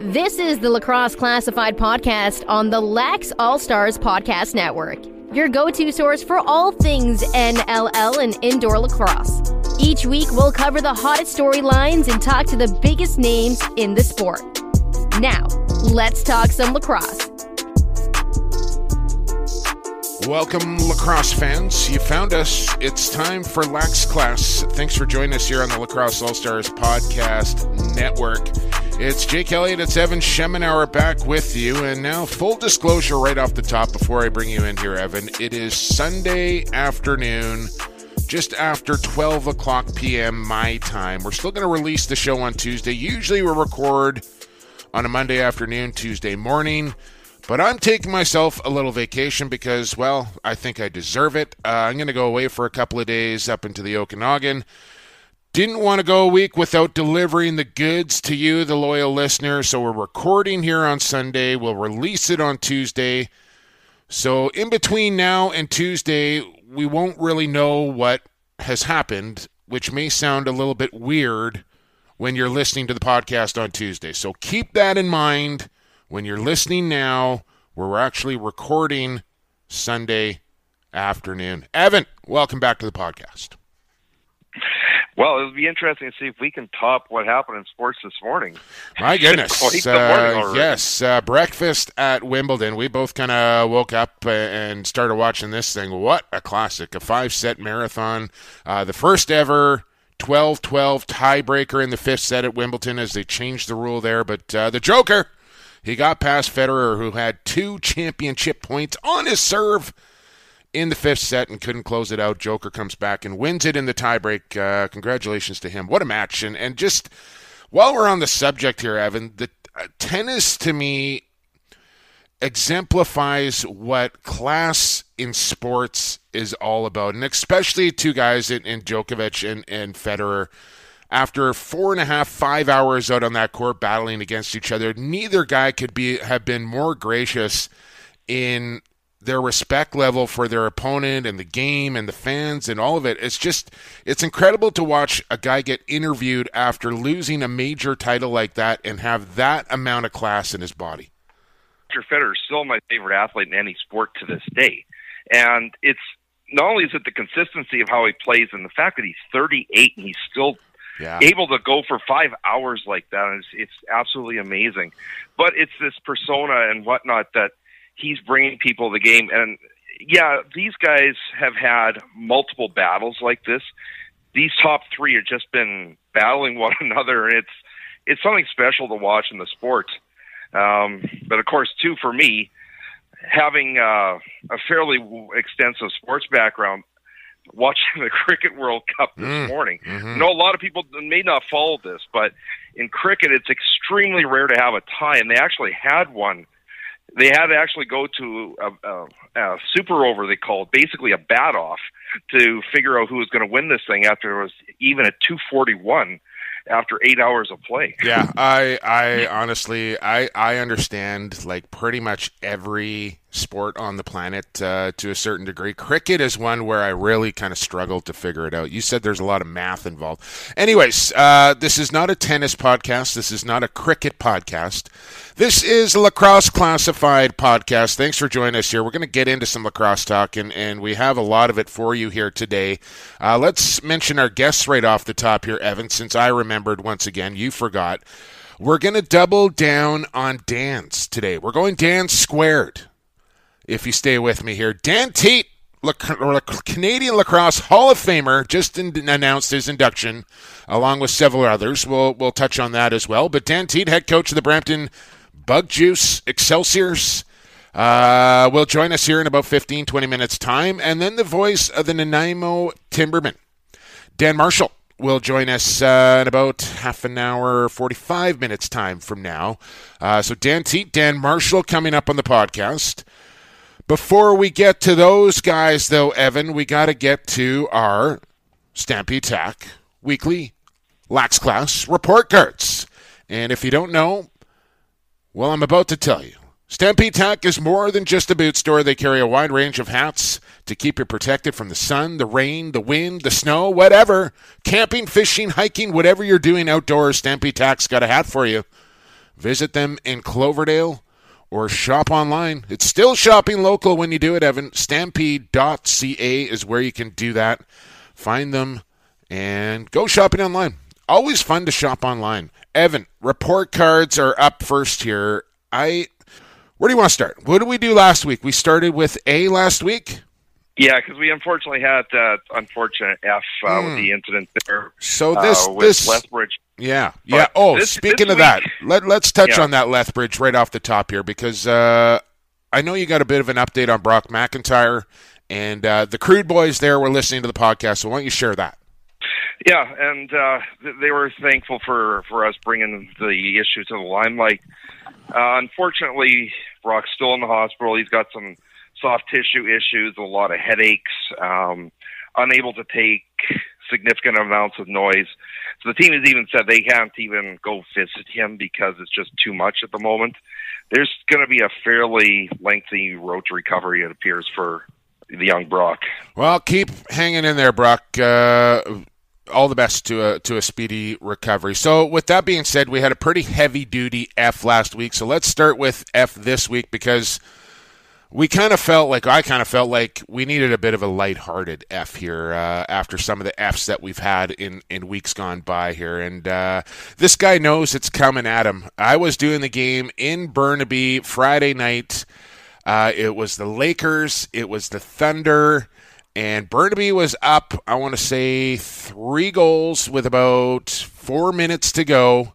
This is the Lacrosse Classified podcast on the Lax All Stars Podcast Network, your go to source for all things NLL and indoor lacrosse. Each week, we'll cover the hottest storylines and talk to the biggest names in the sport. Now, let's talk some lacrosse. Welcome, lacrosse fans. You found us. It's time for Lax Class. Thanks for joining us here on the Lacrosse All Stars Podcast Network. It's Jake Elliott, it's Evan Schemenauer back with you. And now, full disclosure right off the top before I bring you in here, Evan. It is Sunday afternoon, just after 12 o'clock p.m. my time. We're still going to release the show on Tuesday. Usually we record on a Monday afternoon, Tuesday morning. But I'm taking myself a little vacation because, well, I think I deserve it. Uh, I'm going to go away for a couple of days up into the Okanagan. Didn't want to go a week without delivering the goods to you, the loyal listener. So we're recording here on Sunday. We'll release it on Tuesday. So in between now and Tuesday, we won't really know what has happened, which may sound a little bit weird when you're listening to the podcast on Tuesday. So keep that in mind when you're listening now, we're actually recording Sunday afternoon. Evan, welcome back to the podcast. Well, it'll be interesting to see if we can top what happened in sports this morning. My goodness. uh, yes, uh, breakfast at Wimbledon. We both kind of woke up and started watching this thing. What a classic. A five set marathon. Uh, the first ever 12 12 tiebreaker in the fifth set at Wimbledon as they changed the rule there. But uh, the Joker, he got past Federer, who had two championship points on his serve in the fifth set and couldn't close it out. Joker comes back and wins it in the tiebreak. Uh, congratulations to him. What a match! And and just while we're on the subject here, Evan, the uh, tennis to me exemplifies what class in sports is all about, and especially two guys in, in Djokovic and, and Federer. After four and a half, five hours out on that court battling against each other, neither guy could be have been more gracious in their respect level for their opponent and the game and the fans and all of it. It's just it's incredible to watch a guy get interviewed after losing a major title like that and have that amount of class in his body. Roger Federer is still my favorite athlete in any sport to this day. And it's not only is it the consistency of how he plays and the fact that he's 38 and he's still yeah. able to go for five hours like that. It's, it's absolutely amazing. But it's this persona and whatnot that – he's bringing people the game. And yeah, these guys have had multiple battles like this. These top three have just been battling one another, and it's it's something special to watch in the sport. Um, but of course, too, for me, having uh, a fairly extensive sports background, watching the Cricket World Cup this mm, morning. Mm-hmm. I know a lot of people may not follow this, but in cricket, it's extremely rare to have a tie, and they actually had one they had to actually go to a, a, a super over they called basically a bat off to figure out who was going to win this thing after it was even at 241 after eight hours of play. Yeah, I I honestly I I understand like pretty much every sport on the planet uh, to a certain degree. Cricket is one where I really kind of struggled to figure it out. You said there's a lot of math involved. Anyways, uh, this is not a tennis podcast. This is not a cricket podcast. This is lacrosse classified podcast. Thanks for joining us here. We're going to get into some lacrosse talk, and, and we have a lot of it for you here today. Uh, let's mention our guests right off the top here, Evan, since I remembered once again. You forgot. We're going to double down on dance today. We're going dance squared if you stay with me here. Dan Teat, Canadian Lacrosse Hall of Famer, just announced his induction, along with several others. We'll we'll touch on that as well. But Dan Teat, head coach of the Brampton Bug Juice Excelsiors. Uh, will join us here in about 15, 20 minutes' time. And then the voice of the Nanaimo Timbermen, Dan Marshall, will join us uh, in about half an hour, 45 minutes' time from now. Uh, so Dan Teat, Dan Marshall coming up on the podcast. Before we get to those guys, though, Evan, we got to get to our Stampede Tack weekly Lax Class report cards. And if you don't know, well, I'm about to tell you. Stampede Tack is more than just a boot store. They carry a wide range of hats to keep you protected from the sun, the rain, the wind, the snow, whatever. Camping, fishing, hiking, whatever you're doing outdoors, Stampede Tack's got a hat for you. Visit them in Cloverdale or shop online. It's still shopping local when you do it, Evan. Stampede.ca is where you can do that. Find them and go shopping online. Always fun to shop online. Evan, report cards are up first here. I where do you want to start? What did we do last week? We started with A last week. Yeah, because we unfortunately had that unfortunate F uh, mm. with hmm. the incident there. So this uh, this Lethbridge. Yeah, yeah. But oh, this, speaking this of week, that, let let's touch yeah. on that Lethbridge right off the top here because uh, I know you got a bit of an update on Brock McIntyre and uh, the Crude Boys. There were listening to the podcast, so why don't you share that? Yeah, and uh, they were thankful for for us bringing the issue to the limelight. Uh, unfortunately, Brock's still in the hospital. He's got some soft tissue issues, a lot of headaches, um, unable to take significant amounts of noise. So the team has even said they can't even go visit him because it's just too much at the moment. There's going to be a fairly lengthy road to recovery, it appears, for the young Brock. Well, keep hanging in there, Brock. Uh, all the best to a to a speedy recovery. So, with that being said, we had a pretty heavy duty F last week. So let's start with F this week because we kind of felt like I kind of felt like we needed a bit of a lighthearted F here uh, after some of the Fs that we've had in in weeks gone by here, and uh, this guy knows it's coming at him. I was doing the game in Burnaby Friday night. Uh, it was the Lakers. It was the Thunder. And Burnaby was up, I want to say, three goals with about four minutes to go.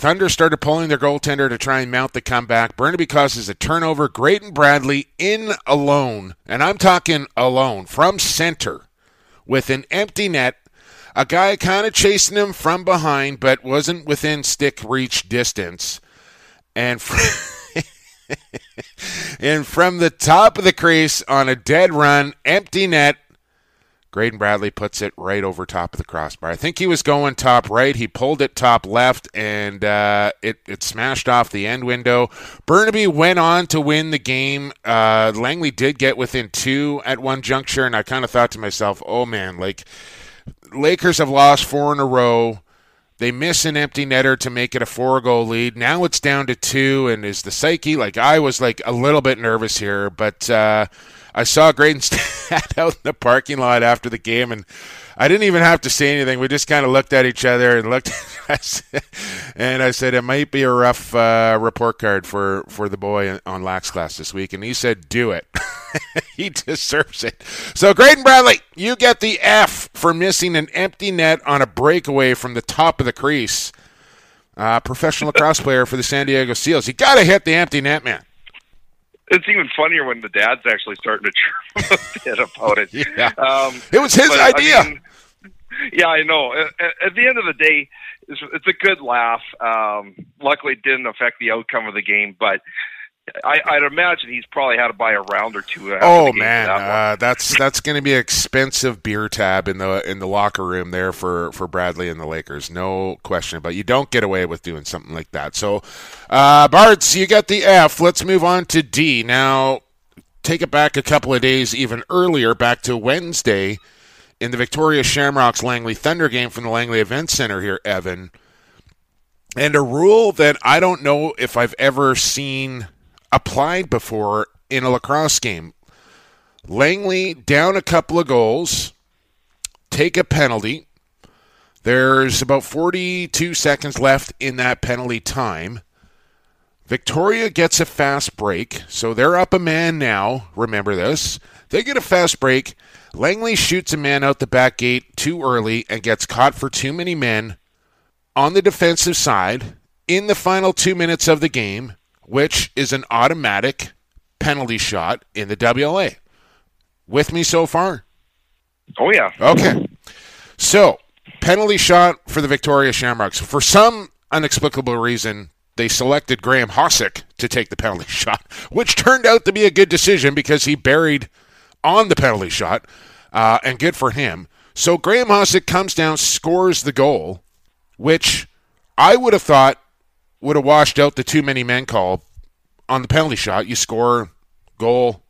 Thunder started pulling their goaltender to try and mount the comeback. Burnaby causes a turnover. Graydon Bradley in alone, and I'm talking alone, from center with an empty net. A guy kind of chasing him from behind, but wasn't within stick reach distance. And from, and from the top of the crease on a dead run, empty net, Graydon Bradley puts it right over top of the crossbar. I think he was going top right. He pulled it top left, and uh, it it smashed off the end window. Burnaby went on to win the game. Uh, Langley did get within two at one juncture, and I kind of thought to myself, "Oh man, like Lakers have lost four in a row." They miss an empty netter to make it a four goal lead. Now it's down to two, and is the psyche like I was like a little bit nervous here, but. Uh, I saw Graydon stand out in the parking lot after the game, and I didn't even have to say anything. We just kind of looked at each other and looked, and I said it might be a rough uh, report card for for the boy on Lax Class this week, and he said, "Do it." he deserves it. So, Graydon Bradley, you get the F for missing an empty net on a breakaway from the top of the crease. Uh, professional lacrosse player for the San Diego Seals. You got to hit the empty net, man it's even funnier when the dad's actually starting to chirp a bit about it. yeah. Um, it was his but, idea. I mean, yeah, I know. At, at, the end of the day, it's, it's a good laugh. Um, luckily, it didn't affect the outcome of the game, but I, would imagine he's probably had to buy a round or two. Oh man, that uh, that's that's going to be an expensive beer tab in the in the locker room there for for Bradley and the Lakers, no question. But you don't get away with doing something like that. So, uh, Bards, you got the F. Let's move on to D now. Take it back a couple of days, even earlier, back to Wednesday in the Victoria Shamrocks Langley Thunder game from the Langley Event Center here, Evan. And a rule that I don't know if I've ever seen applied before in a lacrosse game. Langley down a couple of goals, take a penalty. There's about 42 seconds left in that penalty time. Victoria gets a fast break, so they're up a man now. Remember this. They get a fast break. Langley shoots a man out the back gate too early and gets caught for too many men on the defensive side in the final two minutes of the game which is an automatic penalty shot in the WLA. With me so far? Oh, yeah. Okay. So, penalty shot for the Victoria Shamrocks. For some unexplicable reason, they selected Graham Hossack to take the penalty shot, which turned out to be a good decision because he buried on the penalty shot, uh, and good for him. So Graham Hossack comes down, scores the goal, which I would have thought would have washed out the too many men call on the penalty shot. You score, goal,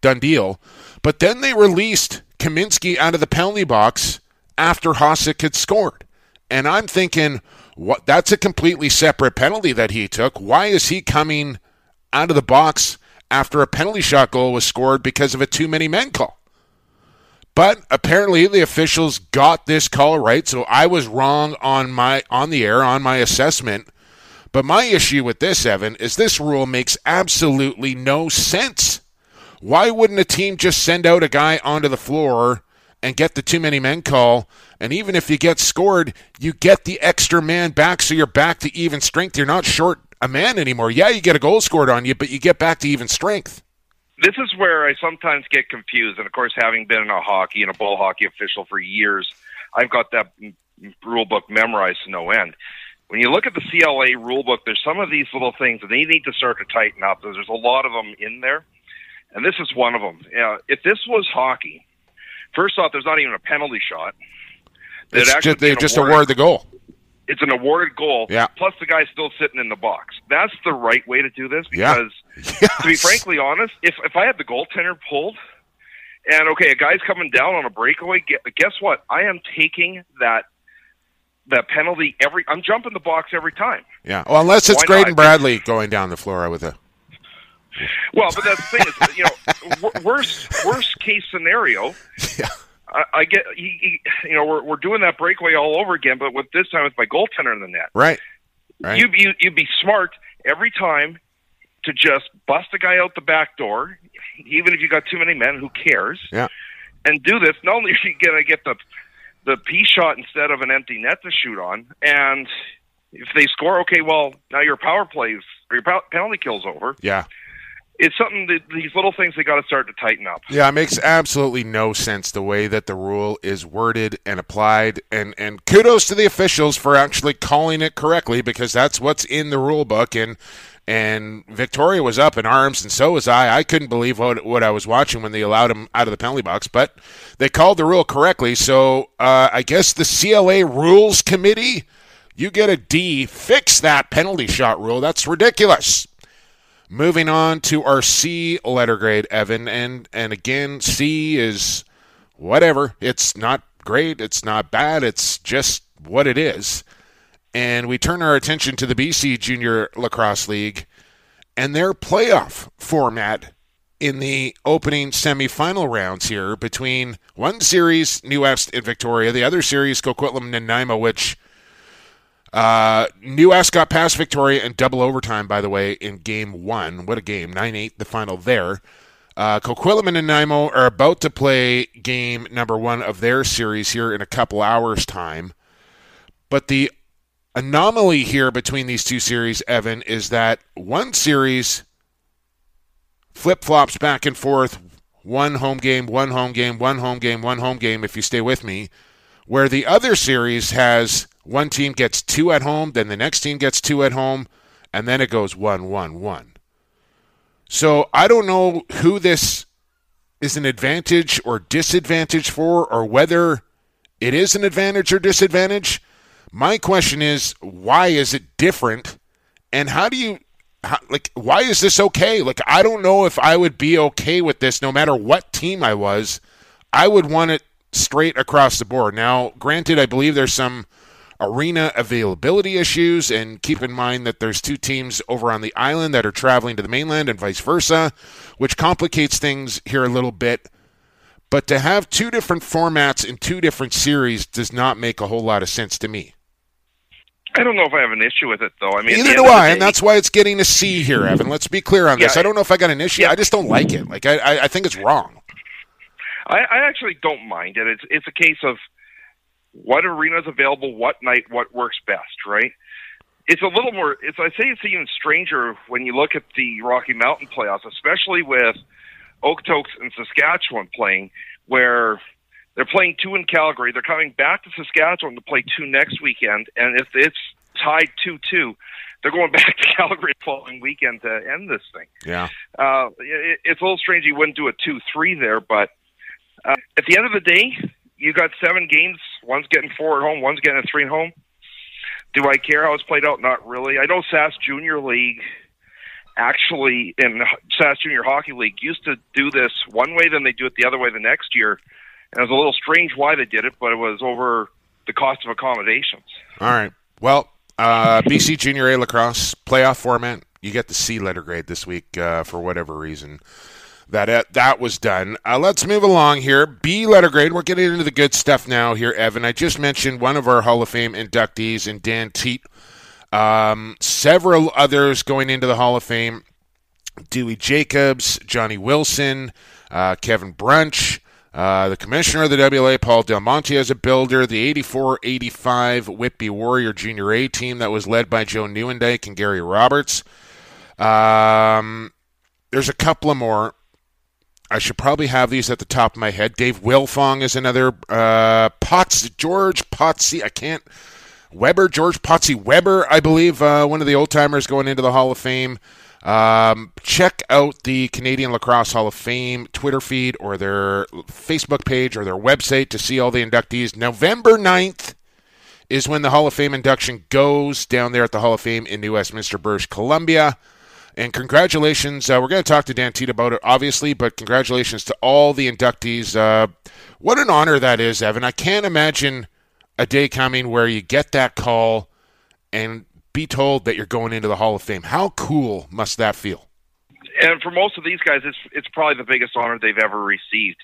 done deal. But then they released Kaminsky out of the penalty box after Hossack had scored. And I'm thinking, what? That's a completely separate penalty that he took. Why is he coming out of the box after a penalty shot goal was scored because of a too many men call? But apparently the officials got this call right, so I was wrong on my on the air on my assessment. But my issue with this, Evan, is this rule makes absolutely no sense. Why wouldn't a team just send out a guy onto the floor and get the too many men call? And even if you get scored, you get the extra man back, so you're back to even strength. You're not short a man anymore. Yeah, you get a goal scored on you, but you get back to even strength this is where I sometimes get confused. And of course, having been a hockey and a ball hockey official for years, I've got that rule book memorized to no end. When you look at the CLA rule book, there's some of these little things that they need to start to tighten up. There's a lot of them in there, and this is one of them. Uh, if this was hockey, first off, there's not even a penalty shot. It's just, they just award the goal it's an awarded goal. Yeah. Plus the guy's still sitting in the box. That's the right way to do this because yeah. yes. to be frankly honest, if if I had the goaltender pulled and okay, a guy's coming down on a breakaway, guess what? I am taking that that penalty every I'm jumping the box every time. Yeah. Well, unless it's Why Graydon not? Bradley going down the floor with a well, but that's the thing is, you know, worst worst case scenario. Yeah I, I get he, he, you know we're we're doing that breakaway all over again, but with this time it's my goaltender in the net. Right. Right. You you you'd be smart every time to just bust a guy out the back door, even if you got too many men. Who cares? Yeah. And do this. Not only are you gonna get the the P shot instead of an empty net to shoot on, and if they score, okay, well now your power plays or your penalty kills over. Yeah it's something that these little things they got to start to tighten up. Yeah, it makes absolutely no sense the way that the rule is worded and applied. And and kudos to the officials for actually calling it correctly because that's what's in the rule book. And and Victoria was up in arms, and so was I. I couldn't believe what what I was watching when they allowed him out of the penalty box, but they called the rule correctly. So uh, I guess the CLA Rules Committee, you get a D. Fix that penalty shot rule. That's ridiculous. Moving on to our C letter grade, Evan, and and again, C is whatever. It's not great. It's not bad. It's just what it is. And we turn our attention to the BC Junior Lacrosse League and their playoff format in the opening semifinal rounds here between one series, New West and Victoria, the other series, Coquitlam and Nanaimo, which uh, New West got past Victoria in double overtime, by the way, in game one. What a game. 9 8, the final there. Uh, Coquitlam and Nanaimo are about to play game number one of their series here in a couple hours' time. But the anomaly here between these two series, Evan, is that one series flip flops back and forth one home game, one home game, one home game, one home game, if you stay with me, where the other series has one team gets two at home, then the next team gets two at home, and then it goes one, one, one. So I don't know who this is an advantage or disadvantage for, or whether it is an advantage or disadvantage. My question is, why is it different? And how do you, how, like, why is this okay? Like, I don't know if I would be okay with this no matter what team I was. I would want it straight across the board. Now, granted, I believe there's some arena availability issues. And keep in mind that there's two teams over on the island that are traveling to the mainland and vice versa, which complicates things here a little bit. But to have two different formats in two different series does not make a whole lot of sense to me. I don't know if I have an issue with it, though. I mean, neither do I, and that's why it's getting a C here, mm-hmm. Evan. Let's be clear on yeah, this. I don't know if I got an issue. Yeah. I just don't like it. Like I, I think it's wrong. I, I actually don't mind it. It's it's a case of what arena's available, what night, what works best, right? It's a little more. It's I say it's even stranger when you look at the Rocky Mountain playoffs, especially with Okotoks and Saskatchewan playing, where they're playing two in Calgary. They're coming back to Saskatchewan to play two next weekend, and if it's tied two-two, they're going back to Calgary the following weekend to end this thing. Yeah, uh, it, it's a little strange you wouldn't do a two-three there, but uh, at the end of the day, you got seven games. One's getting four at home. One's getting a three at home. Do I care how it's played out? Not really. I know SAS Junior League actually in SAS Junior Hockey League used to do this one way, then they do it the other way the next year. And it was a little strange why they did it, but it was over the cost of accommodations. All right. Well, uh, BC Junior A lacrosse playoff format. You get the C letter grade this week uh, for whatever reason. That uh, that was done. Uh, let's move along here. B letter grade. We're getting into the good stuff now here, Evan. I just mentioned one of our Hall of Fame inductees in Dan Teat. Um, several others going into the Hall of Fame. Dewey Jacobs, Johnny Wilson, uh, Kevin Brunch, uh, the commissioner of the WLA, Paul Dal Monte, as a builder, the 84 85 Whitby Warrior Junior A team that was led by Joe Nieuwendyk and Gary Roberts. Um, there's a couple of more. I should probably have these at the top of my head. Dave Wilfong is another. Uh, Potts, George Potsy, I can't. Weber, George Potsy Weber, I believe, uh, one of the old timers going into the Hall of Fame. Um, check out the Canadian Lacrosse Hall of Fame Twitter feed or their Facebook page or their website to see all the inductees. November 9th is when the Hall of Fame induction goes down there at the Hall of Fame in New Westminster, British Columbia. And congratulations. Uh, we're going to talk to Dan Teat about it, obviously, but congratulations to all the inductees. Uh, what an honor that is, Evan. I can't imagine a day coming where you get that call and be told that you're going into the Hall of Fame. How cool must that feel? And for most of these guys, it's it's probably the biggest honor they've ever received.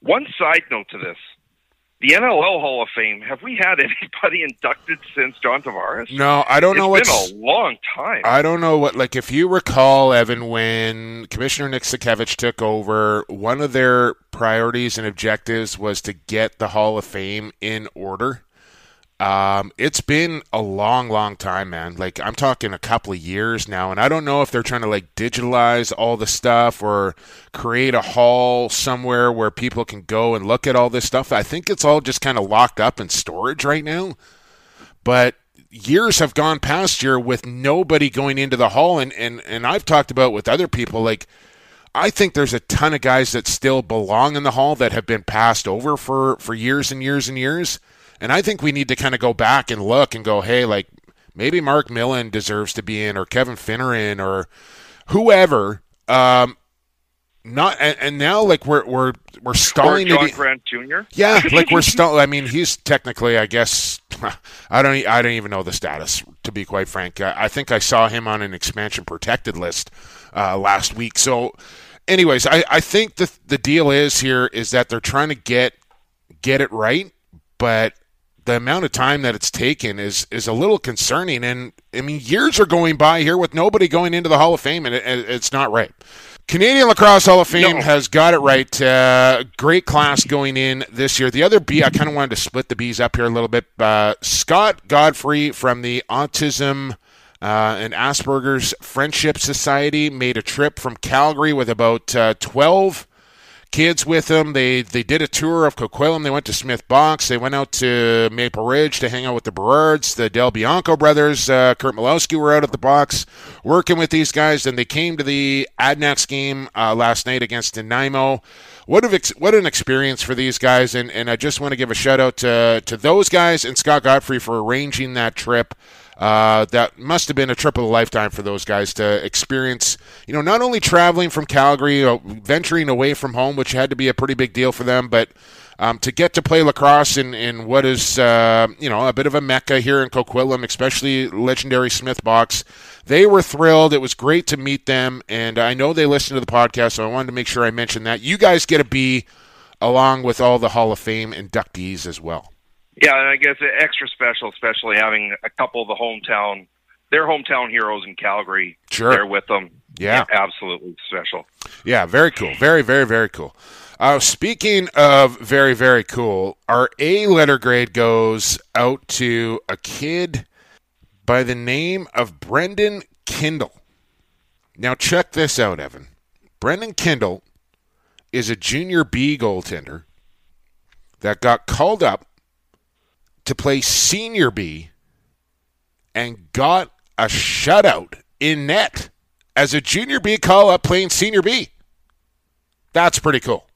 One side note to this: the NLL Hall of Fame. Have we had anybody inducted since John Tavares? No, I don't it's know what's been a long time. I don't know what. Like, if you recall, Evan, when Commissioner Nick Sakiewicz took over, one of their priorities and objectives was to get the Hall of Fame in order. Um, it's been a long, long time, man. Like I'm talking a couple of years now, and I don't know if they're trying to like digitalize all the stuff or create a hall somewhere where people can go and look at all this stuff. I think it's all just kind of locked up in storage right now. But years have gone past here with nobody going into the hall, and and and I've talked about with other people like. I think there's a ton of guys that still belong in the hall that have been passed over for, for years and years and years. And I think we need to kind of go back and look and go, hey, like maybe Mark Millon deserves to be in, or Kevin Finneran, or whoever. Um, not and, and, now like we're we're we're stalling. Or John Grant Jr. Yeah, like we're still. I mean, he's technically, I guess. I don't. I don't even know the status. To be quite frank, I, I think I saw him on an expansion protected list uh, last week. So, anyways, I I think the the deal is here is that they're trying to get get it right, but the amount of time that it's taken is is a little concerning. And I mean, years are going by here with nobody going into the Hall of Fame, and it, it's not right. Canadian Lacrosse Hall of Fame no. has got it right. Uh, great class going in this year. The other B, I kind of wanted to split the Bs up here a little bit. Uh, Scott Godfrey from the Autism uh, and Asperger's Friendship Society made a trip from Calgary with about uh, 12 kids with them. They they did a tour of Coquitlam. They went to Smith Box. They went out to Maple Ridge to hang out with the Berards. The Del Bianco brothers, uh, Kurt Malowski, were out at the box working with these guys. Then they came to the Adanacs game uh, last night against Nanaimo. What, have, what an experience for these guys, and, and I just want to give a shout out to, to those guys and Scott Godfrey for arranging that trip. Uh, that must have been a trip of a lifetime for those guys to experience. You know, not only traveling from Calgary, uh, venturing away from home, which had to be a pretty big deal for them, but um, to get to play lacrosse in, in what is uh, you know a bit of a mecca here in Coquitlam, especially legendary Smith Box. They were thrilled. It was great to meet them, and I know they listened to the podcast, so I wanted to make sure I mentioned that. You guys get a B along with all the Hall of Fame inductees as well. Yeah, and I guess extra special, especially having a couple of the hometown, their hometown heroes in Calgary sure. there with them. Yeah. yeah. absolutely special. Yeah, very cool. Very, very, very cool. Uh, speaking of very, very cool, our A letter grade goes out to a kid by the name of Brendan Kindle. Now, check this out, Evan. Brendan Kindle is a junior B goaltender that got called up to play Senior B and got a shutout in net as a Junior B call up playing Senior B. That's pretty cool.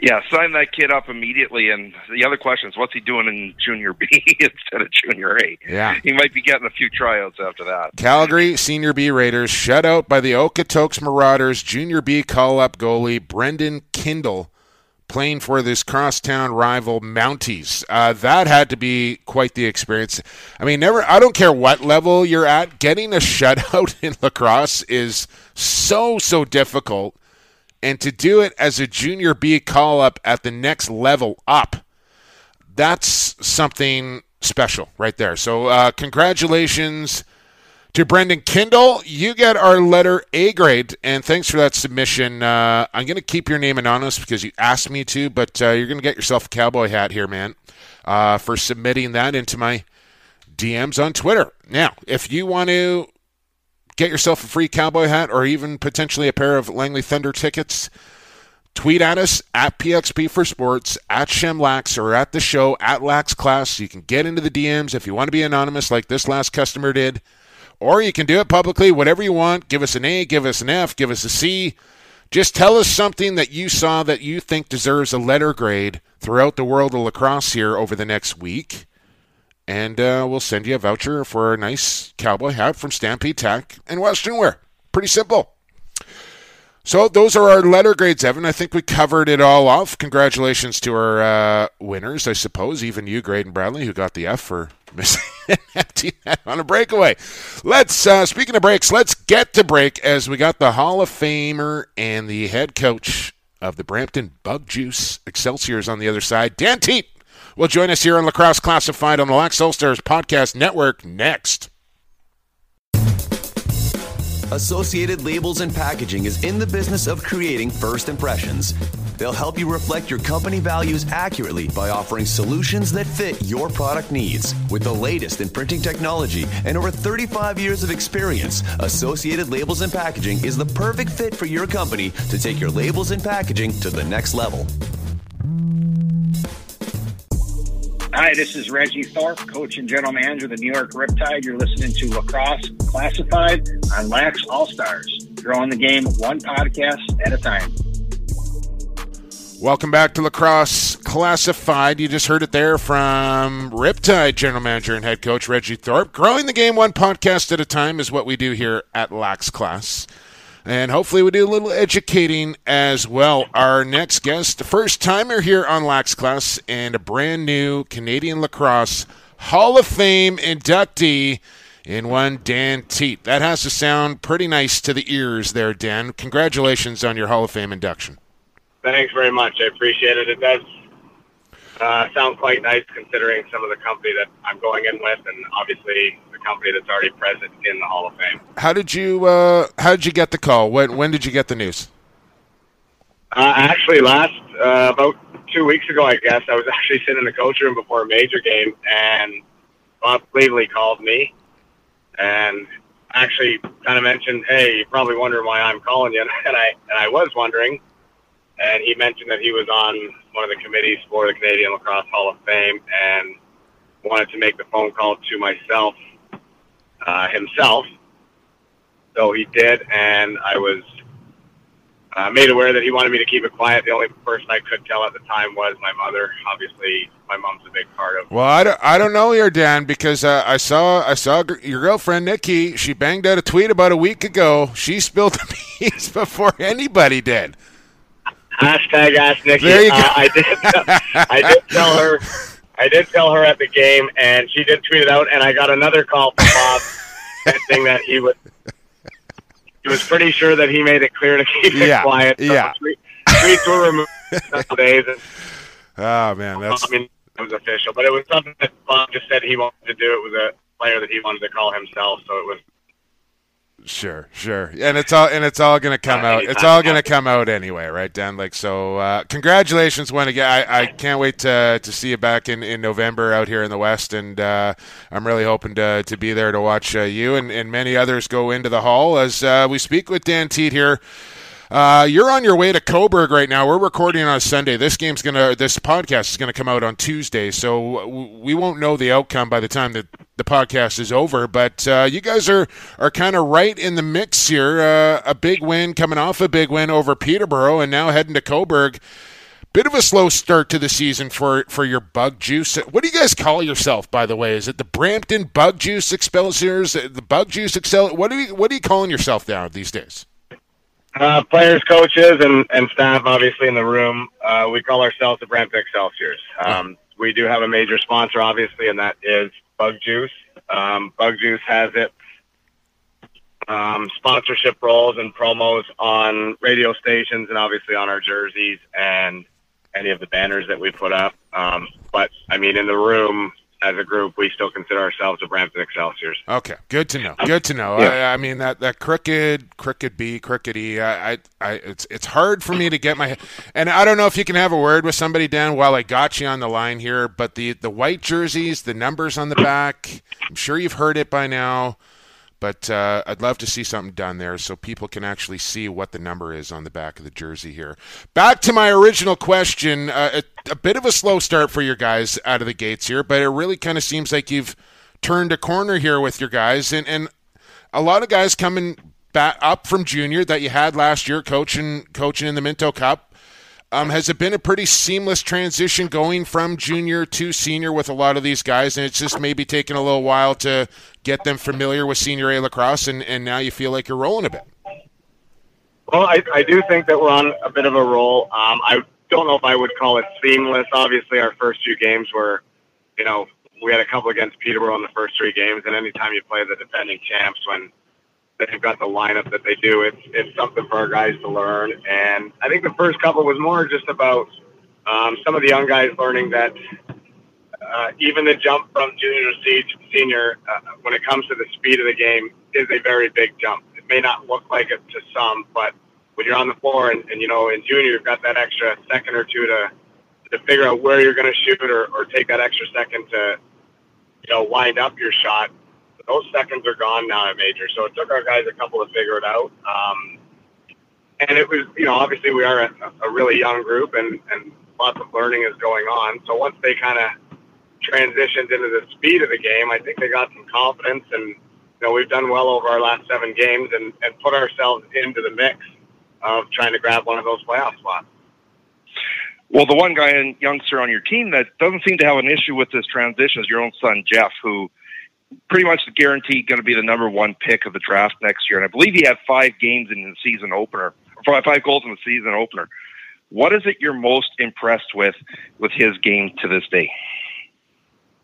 Yeah, sign that kid up immediately. And the other question is, what's he doing in Junior B instead of Junior A? Yeah, he might be getting a few tryouts after that. Calgary Senior B Raiders shut out by the Okotoks Marauders. Junior B call up goalie Brendan Kindle playing for this crosstown rival Mounties. Uh, that had to be quite the experience. I mean, never. I don't care what level you're at. Getting a shutout in lacrosse is so so difficult, and to do it as a junior B call up at the next level up, that's something special right there. So uh, congratulations to Brendan Kindle, you get our letter A grade, and thanks for that submission. Uh, I'm going to keep your name anonymous because you asked me to, but uh, you're going to get yourself a cowboy hat here, man, uh, for submitting that into my DMs on Twitter. Now, if you want to get yourself a free cowboy hat or even potentially a pair of Langley Thunder tickets, tweet at us at PXP for Sports, at Shemlax, or at the show at Lax Class. You can get into the DMs if you want to be anonymous like this last customer did or you can do it publicly, whatever you want. Give us an A, give us an F, give us a C. Just tell us something that you saw that you think deserves a letter grade throughout the world of lacrosse here over the next week. And uh, we'll send you a voucher for a nice cowboy hat from Stampede Tack and Western Wear. Pretty simple. So those are our letter grades, Evan. I think we covered it all off. Congratulations to our uh, winners, I suppose. Even you, Graydon Bradley, who got the F for missing on a breakaway. Let's uh, speaking of breaks, let's get to break as we got the Hall of Famer and the head coach of the Brampton Bug Juice Excelsiors on the other side. Dan Teat will join us here on Lacrosse Classified on the Lax Stars Podcast Network next. Associated Labels and Packaging is in the business of creating first impressions. They'll help you reflect your company values accurately by offering solutions that fit your product needs. With the latest in printing technology and over 35 years of experience, Associated Labels and Packaging is the perfect fit for your company to take your labels and packaging to the next level. Hi, this is Reggie Thorpe, coach and general manager of the New York Riptide. You're listening to Lacrosse Classified on Lax All Stars, growing the game one podcast at a time. Welcome back to Lacrosse Classified. You just heard it there from Riptide general manager and head coach Reggie Thorpe. Growing the game one podcast at a time is what we do here at Lax Class. And hopefully, we do a little educating as well. Our next guest, the first timer here on Lax Class, and a brand new Canadian Lacrosse Hall of Fame inductee in one Dan Teat. That has to sound pretty nice to the ears there, Dan. Congratulations on your Hall of Fame induction. Thanks very much. I appreciate it. It does uh, sound quite nice considering some of the company that I'm going in with, and obviously the company that's already present in the Hall of Fame. How did you uh, How did you get the call? When When did you get the news? Uh, actually, last uh, about two weeks ago, I guess I was actually sitting in the coach room before a major game, and Bob Cleveley called me, and actually kind of mentioned, "Hey, you're probably wondering why I'm calling you," and I and I was wondering. And he mentioned that he was on one of the committees for the Canadian Lacrosse Hall of Fame, and wanted to make the phone call to myself uh, himself. So he did, and I was uh, made aware that he wanted me to keep it quiet. The only person I could tell at the time was my mother. Obviously, my mom's a big part of. Well, I don't, I don't know here, Dan, because uh, I saw I saw your girlfriend Nikki. She banged out a tweet about a week ago. She spilled the beans before anybody did. Hashtag ask Nikki. There you go. Uh, I did. I did tell her. I did tell her at the game, and she did tweet it out. And I got another call from Bob saying that he was he was pretty sure that he made it clear to keep yeah, it quiet. So yeah, tweets were removed days. And, oh man, that's. I mean, it was official, but it was something that Bob just said he wanted to do. It was a player that he wanted to call himself, so it was Sure, sure, and it's all and it's all going to come uh, out. It's all going to come out anyway, right, Dan? Like so. Uh, congratulations, one again. I, I can't wait to to see you back in, in November out here in the West, and uh, I'm really hoping to to be there to watch uh, you and, and many others go into the hall as uh, we speak with Dan Teat here. Uh, you're on your way to Cobourg right now. We're recording on a Sunday. This game's gonna, this podcast is gonna come out on Tuesday, so we won't know the outcome by the time that the podcast is over. But uh, you guys are are kind of right in the mix here. Uh, a big win coming off a big win over Peterborough, and now heading to Cobourg. Bit of a slow start to the season for for your bug juice. What do you guys call yourself, by the way? Is it the Brampton Bug Juice Excelsiors? The Bug Juice Excel? What are you What are you calling yourself now these days? Uh, players, coaches, and, and staff, obviously, in the room. Uh, we call ourselves the Brampton Excelsiors. Um, we do have a major sponsor, obviously, and that is Bug Juice. Um, Bug Juice has its um, sponsorship roles and promos on radio stations and obviously on our jerseys and any of the banners that we put up. Um, but I mean, in the room, as a group, we still consider ourselves the Brampton Excelsiors. Okay, good to know. Good to know. Yeah. I, I, mean that that crooked, crooked B, crooked E. I, I, I, it's it's hard for me to get my. And I don't know if you can have a word with somebody, Dan, while I got you on the line here. But the the white jerseys, the numbers on the back. I'm sure you've heard it by now. But uh, I'd love to see something done there so people can actually see what the number is on the back of the jersey here. Back to my original question. Uh, a, a bit of a slow start for your guys out of the gates here, but it really kind of seems like you've turned a corner here with your guys. And, and a lot of guys coming back up from junior that you had last year coaching coaching in the Minto Cup um, has it been a pretty seamless transition going from junior to senior with a lot of these guys, and it's just maybe taken a little while to get them familiar with senior A lacrosse, and, and now you feel like you're rolling a bit? Well, I, I do think that we're on a bit of a roll. Um, I don't know if I would call it seamless. Obviously, our first two games were, you know, we had a couple against Peterborough in the first three games, and anytime you play the defending champs when they've got the lineup that they do. It's it's something for our guys to learn, and I think the first couple was more just about um, some of the young guys learning that uh, even the jump from junior to senior, uh, when it comes to the speed of the game, is a very big jump. It may not look like it to some, but when you're on the floor and, and you know in junior you've got that extra second or two to to figure out where you're going to shoot or, or take that extra second to you know wind up your shot those seconds are gone now at major. So it took our guys a couple to figure it out. Um, and it was, you know, obviously we are a, a really young group and, and lots of learning is going on. So once they kind of transitioned into the speed of the game, I think they got some confidence and, you know, we've done well over our last seven games and, and put ourselves into the mix of trying to grab one of those playoff spots. Well, the one guy and youngster on your team that doesn't seem to have an issue with this transition is your own son, Jeff, who – pretty much guaranteed going to be the number one pick of the draft next year. And I believe he had five games in the season opener, five goals in the season opener. What is it you're most impressed with with his game to this day?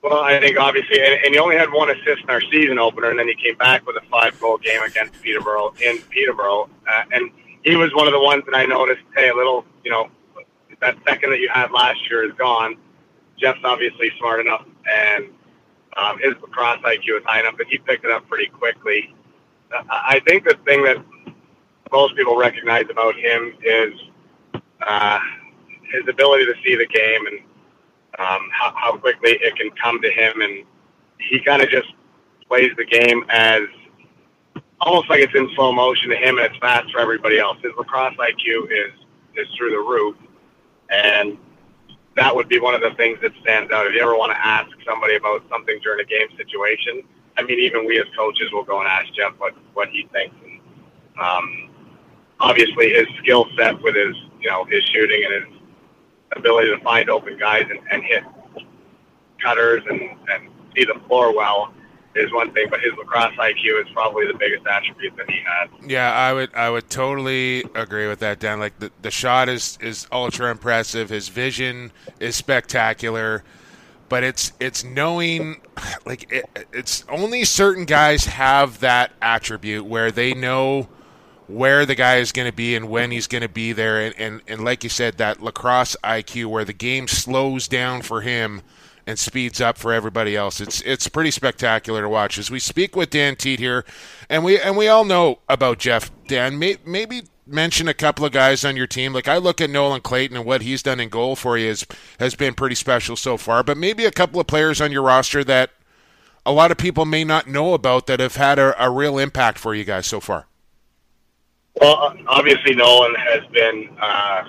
Well, I think obviously, and, and he only had one assist in our season opener, and then he came back with a five goal game against Peterborough in Peterborough. Uh, and he was one of the ones that I noticed, hey, a little, you know, that second that you had last year is gone. Jeff's obviously smart enough and um, his lacrosse IQ is high enough that he picked it up pretty quickly. I think the thing that most people recognize about him is uh, his ability to see the game and um, how, how quickly it can come to him. And he kind of just plays the game as almost like it's in slow motion to him and it's fast for everybody else. His lacrosse IQ is is through the roof, and that would be one of the things that stands out. If you ever want to ask somebody about something during a game situation, I mean, even we as coaches will go and ask Jeff what what he thinks. And, um, obviously, his skill set with his you know his shooting and his ability to find open guys and, and hit cutters and, and see the floor well is one thing, but his lacrosse IQ is probably the biggest attribute that he has. Yeah, I would I would totally agree with that, Dan. Like the, the shot is is ultra impressive. His vision is spectacular, but it's it's knowing like it, it's only certain guys have that attribute where they know where the guy is going to be and when he's going to be there, and, and and like you said, that lacrosse IQ where the game slows down for him and speeds up for everybody else. It's it's pretty spectacular to watch. As we speak with Dan Teat here, and we and we all know about Jeff. Dan, may, maybe mention a couple of guys on your team. Like I look at Nolan Clayton and what he's done in goal for you has has been pretty special so far. But maybe a couple of players on your roster that a lot of people may not know about that have had a, a real impact for you guys so far. Well, obviously Nolan has been uh,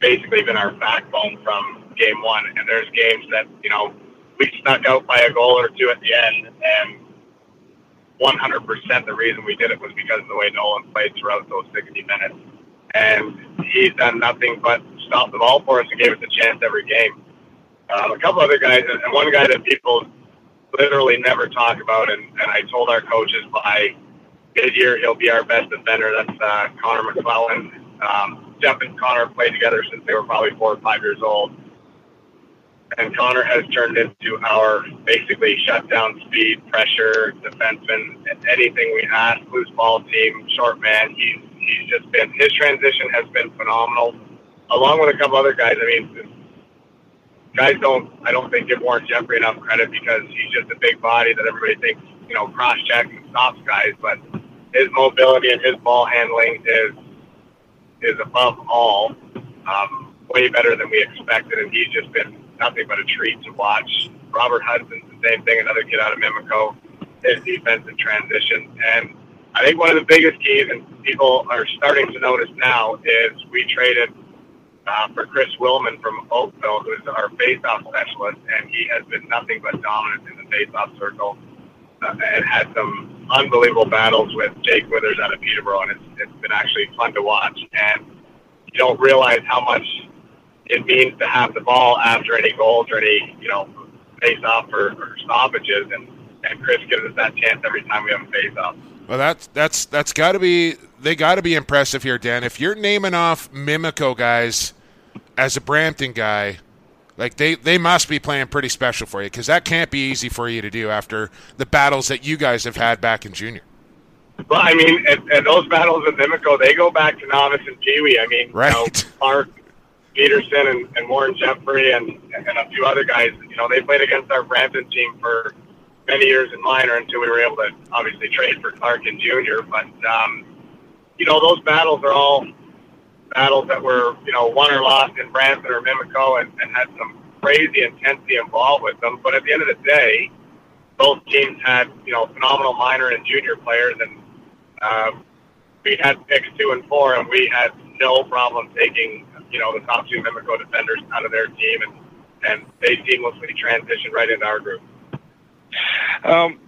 basically been our backbone from game one. And there's games that, you know, we snuck out by a goal or two at the end. And 100% the reason we did it was because of the way Nolan played throughout those 60 minutes. And he's done nothing but stop the ball for us and gave us a chance every game. Um, a couple other guys, and one guy that people literally never talk about, and, and I told our coaches by mid year he'll be our best defender. That's uh, Connor McClellan. Um, Jeff and Connor played together since they were probably four or five years old. And Connor has turned into our basically shutdown speed, pressure, defenseman, anything we ask, loose ball team, short man. He's, he's just been, his transition has been phenomenal, along with a couple other guys. I mean, guys don't, I don't think give Warren Jeffrey enough credit because he's just a big body that everybody thinks, you know, cross checks and stops guys. But his mobility and his ball handling is is above all, um, way better than we expected, and he's just been nothing but a treat to watch. Robert Hudson's the same thing, another kid out of Mimico, his defense and transition. And I think one of the biggest keys, and people are starting to notice now, is we traded uh, for Chris Willman from Oakville, who's our faceoff specialist, and he has been nothing but dominant in the faceoff circle uh, and had some unbelievable battles with Jake Withers out of Peterborough, and it's, it's been actually fun to watch. And you don't realize how much it means to have the ball after any goals or any, you know, face-off or, or stoppages, and, and Chris gives us that chance every time we have a face-off. Well, that's that's that's got to be they got to be impressive here, Dan. If you're naming off Mimico guys as a Brampton guy, like they, they must be playing pretty special for you because that can't be easy for you to do after the battles that you guys have had back in junior. Well, I mean, and, and those battles in Mimico, they go back to novice and Pee Wee. I mean, right. you know, Clark, Peterson, and, and Warren Jeffrey, and, and a few other guys. You know, they played against our Brampton team for many years in minor until we were able to obviously trade for Clark in junior. But um, you know, those battles are all battles that were, you know, won or lost in Brampton or Mimico and, and had some crazy intensity involved with them. But at the end of the day, both teams had, you know, phenomenal minor and junior players, and uh, we had picks two and four, and we had no problem taking, you know, the top two Mimico defenders out of their team, and and they seamlessly transitioned right into our group. Um,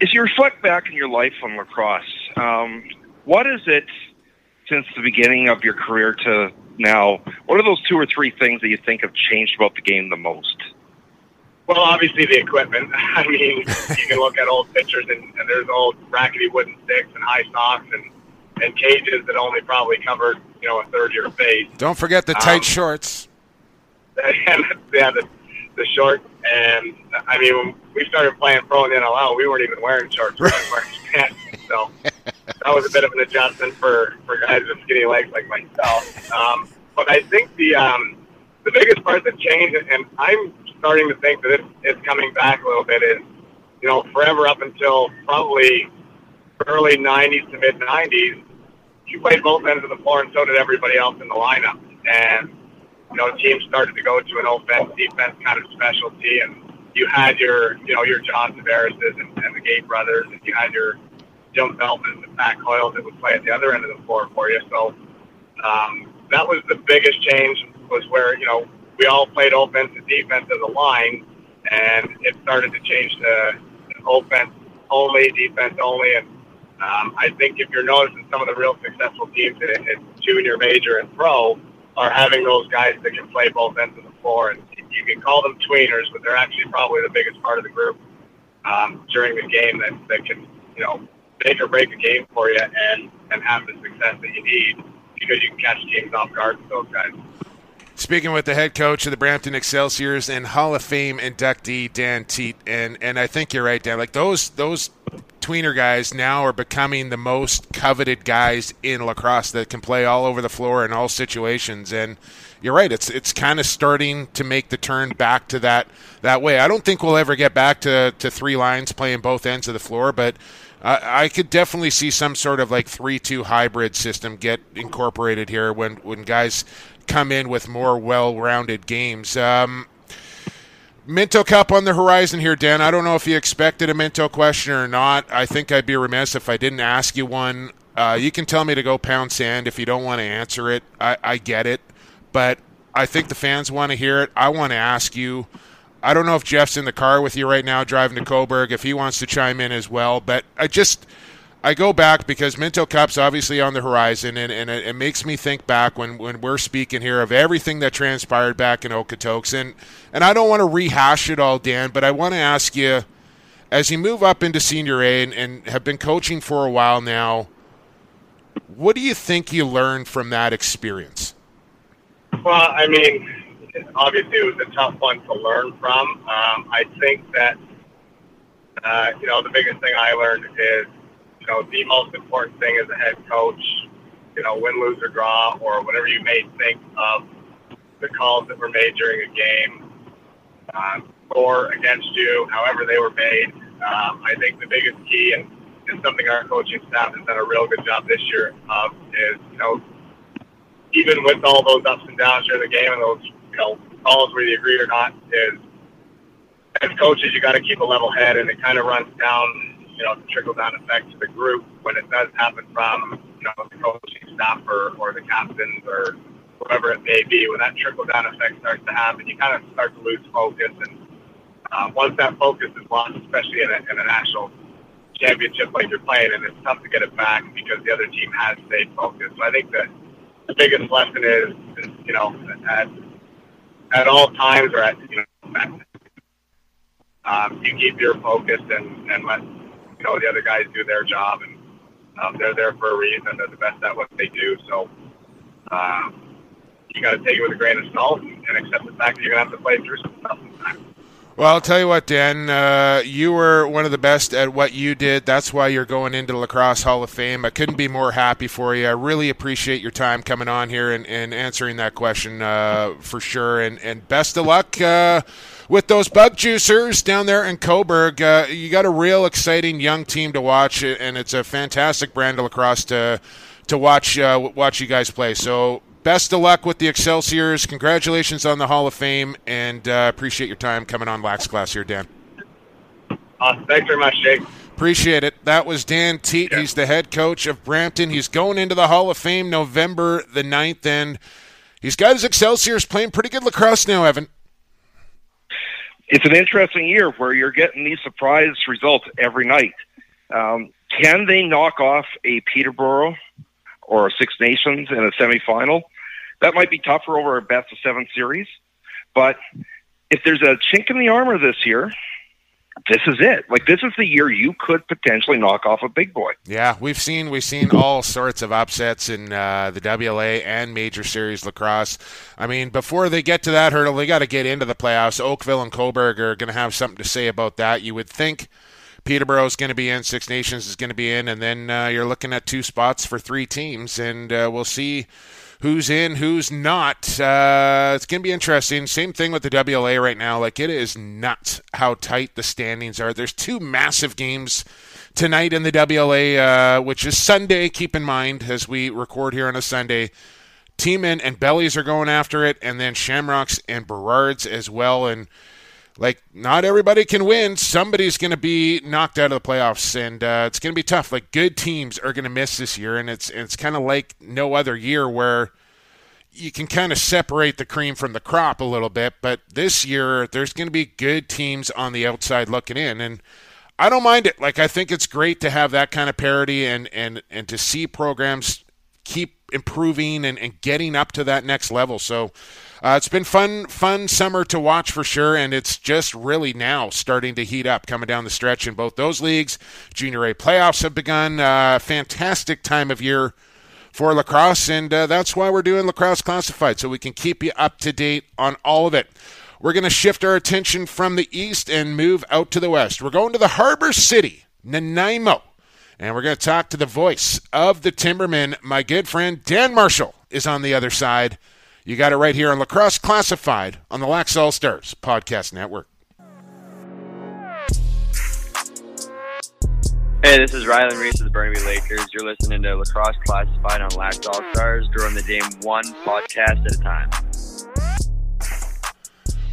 as you reflect back in your life on lacrosse, um, what is it since the beginning of your career to now, what are those two or three things that you think have changed about the game the most? Well, obviously the equipment. I mean, you can look at old pictures and, and there's old rackety wooden sticks and high socks and and cages that only probably covered you know a third of your face. Don't forget the tight um, shorts. And, yeah, the, the short. And I mean, when we started playing pro in the NLL, we weren't even wearing shorts. We were wearing pants. So that was a bit of an adjustment for for guys with skinny legs like myself. Um, but I think the um, the biggest part that changed, and I'm starting to think that it's, it's coming back a little bit, is you know forever up until probably early '90s to mid '90s, you played both ends of the floor, and so did everybody else in the lineup. And you know teams started to go to an offense defense kind of specialty, and you had your you know your John Tavares's and, and the Gait brothers, and you had your Jim Veltman and Pat Coyle that would play at the other end of the floor for you. So um, that was the biggest change was where, you know, we all played offense and defense as a line, and it started to change to offense only, defense only. And um, I think if you're noticing some of the real successful teams in, in junior, major, and pro are having those guys that can play both ends of the floor. And you can call them tweeners, but they're actually probably the biggest part of the group um, during the game that, that can, you know, make or break a game for you and, and have the success that you need because you can catch teams off guard with those guys. Speaking with the head coach of the Brampton Excelsiors and Hall of Fame inductee Dan Teat, and and I think you're right, Dan. Like those those tweener guys now are becoming the most coveted guys in lacrosse that can play all over the floor in all situations. And you're right, it's it's kind of starting to make the turn back to that that way. I don't think we'll ever get back to to three lines playing both ends of the floor, but I could definitely see some sort of like three-two hybrid system get incorporated here when when guys come in with more well-rounded games. Um, Minto Cup on the horizon here, Dan. I don't know if you expected a Minto question or not. I think I'd be remiss if I didn't ask you one. Uh, you can tell me to go pound sand if you don't want to answer it. I, I get it, but I think the fans want to hear it. I want to ask you. I don't know if Jeff's in the car with you right now driving to Cobourg, if he wants to chime in as well. But I just, I go back because Minto Cup's obviously on the horizon, and, and it, it, makes me think back when, when we're speaking here of everything that transpired back in Okotoks. And, and I don't want to rehash it all, Dan, but I want to ask you as you move up into senior A and, and have been coaching for a while now, what do you think you learned from that experience? Well, I mean, obviously it was a tough one to learn from. Um, I think that, uh, you know, the biggest thing I learned is, you know, the most important thing as a head coach, you know, win, lose, or draw, or whatever you may think of the calls that were made during a game, um, or against you, however they were made. Um, I think the biggest key, and, and something our coaching staff has done a real good job this year of, is, you know, even with all those ups and downs during the game and those, know, calls whether you agree or not, is as coaches, you got to keep a level head, and it kind of runs down, you know, the trickle down effect to the group when it does happen from, you know, the coaching staff or, or the captains or whoever it may be. When that trickle down effect starts to happen, you kind of start to lose focus, and uh, once that focus is lost, especially in a, in a national championship like you're playing, and it's tough to get it back because the other team has stayed focused. So I think that the biggest lesson is, is you know, at at all times or at you know, um, you keep your focus and and let you know the other guys do their job, and um, they're there for a reason. They're the best at what they do. So um, you got to take it with a grain of salt and, and accept the fact that you're gonna have to play through some stuff sometimes. Well, I'll tell you what, Dan. Uh, you were one of the best at what you did. That's why you're going into Lacrosse Hall of Fame. I couldn't be more happy for you. I really appreciate your time coming on here and, and answering that question uh, for sure. And, and best of luck uh, with those bug juicers down there in Cobourg, Uh, you got a real exciting young team to watch, and it's a fantastic brand of lacrosse to to watch uh, watch you guys play. So best of luck with the Excelsiors. Congratulations on the Hall of Fame, and uh, appreciate your time coming on Lax Class here, Dan. Awesome. Thanks very much, Jake. Appreciate it. That was Dan Teat. Yeah. He's the head coach of Brampton. He's going into the Hall of Fame November the 9th, and he's got his Excelsiors playing pretty good lacrosse now, Evan. It's an interesting year where you're getting these surprise results every night. Um, can they knock off a Peterborough or a Six Nations in a semifinal. That might be tougher over a best of seven series, but if there's a chink in the armor this year, this is it. Like this is the year you could potentially knock off a big boy. Yeah, we've seen we've seen all sorts of upsets in uh, the WLA and Major Series lacrosse. I mean, before they get to that hurdle, they got to get into the playoffs. Oakville and Cobourg are going to have something to say about that. You would think Peterborough is going to be in, Six Nations is going to be in, and then uh, you're looking at two spots for three teams, and uh, we'll see who's in, who's not. Uh, it's going to be interesting. Same thing with the WLA right now. Like, it is nuts how tight the standings are. There's two massive games tonight in the WLA, uh, which is Sunday. Keep in mind as we record here on a Sunday. Team in and Bellies are going after it, and then Shamrocks and Burrards as well. And like not everybody can win. Somebody's going to be knocked out of the playoffs, and uh, it's going to be tough. Like good teams are going to miss this year, and it's it's kind of like no other year where you can kind of separate the cream from the crop a little bit. But this year, there's going to be good teams on the outside looking in, and I don't mind it. Like I think it's great to have that kind of parity and and and to see programs keep improving and, and getting up to that next level. So uh, it's been fun, fun summer to watch for sure, and it's just really now starting to heat up, coming down the stretch in both those leagues. Junior A playoffs have begun. Uh, fantastic time of year for lacrosse, and uh, that's why we're doing lacrosse classified, so we can keep you up to date on all of it. We're going to shift our attention from the east and move out to the west. We're going to the harbor city, Nanaimo. And we're going to talk to the voice of the Timbermen. My good friend Dan Marshall is on the other side. You got it right here on Lacrosse Classified on the Lax All Stars Podcast Network. Hey, this is Ryland Rees of the Burnaby Lakers. You're listening to Lacrosse Classified on Lax All Stars, growing the game one podcast at a time.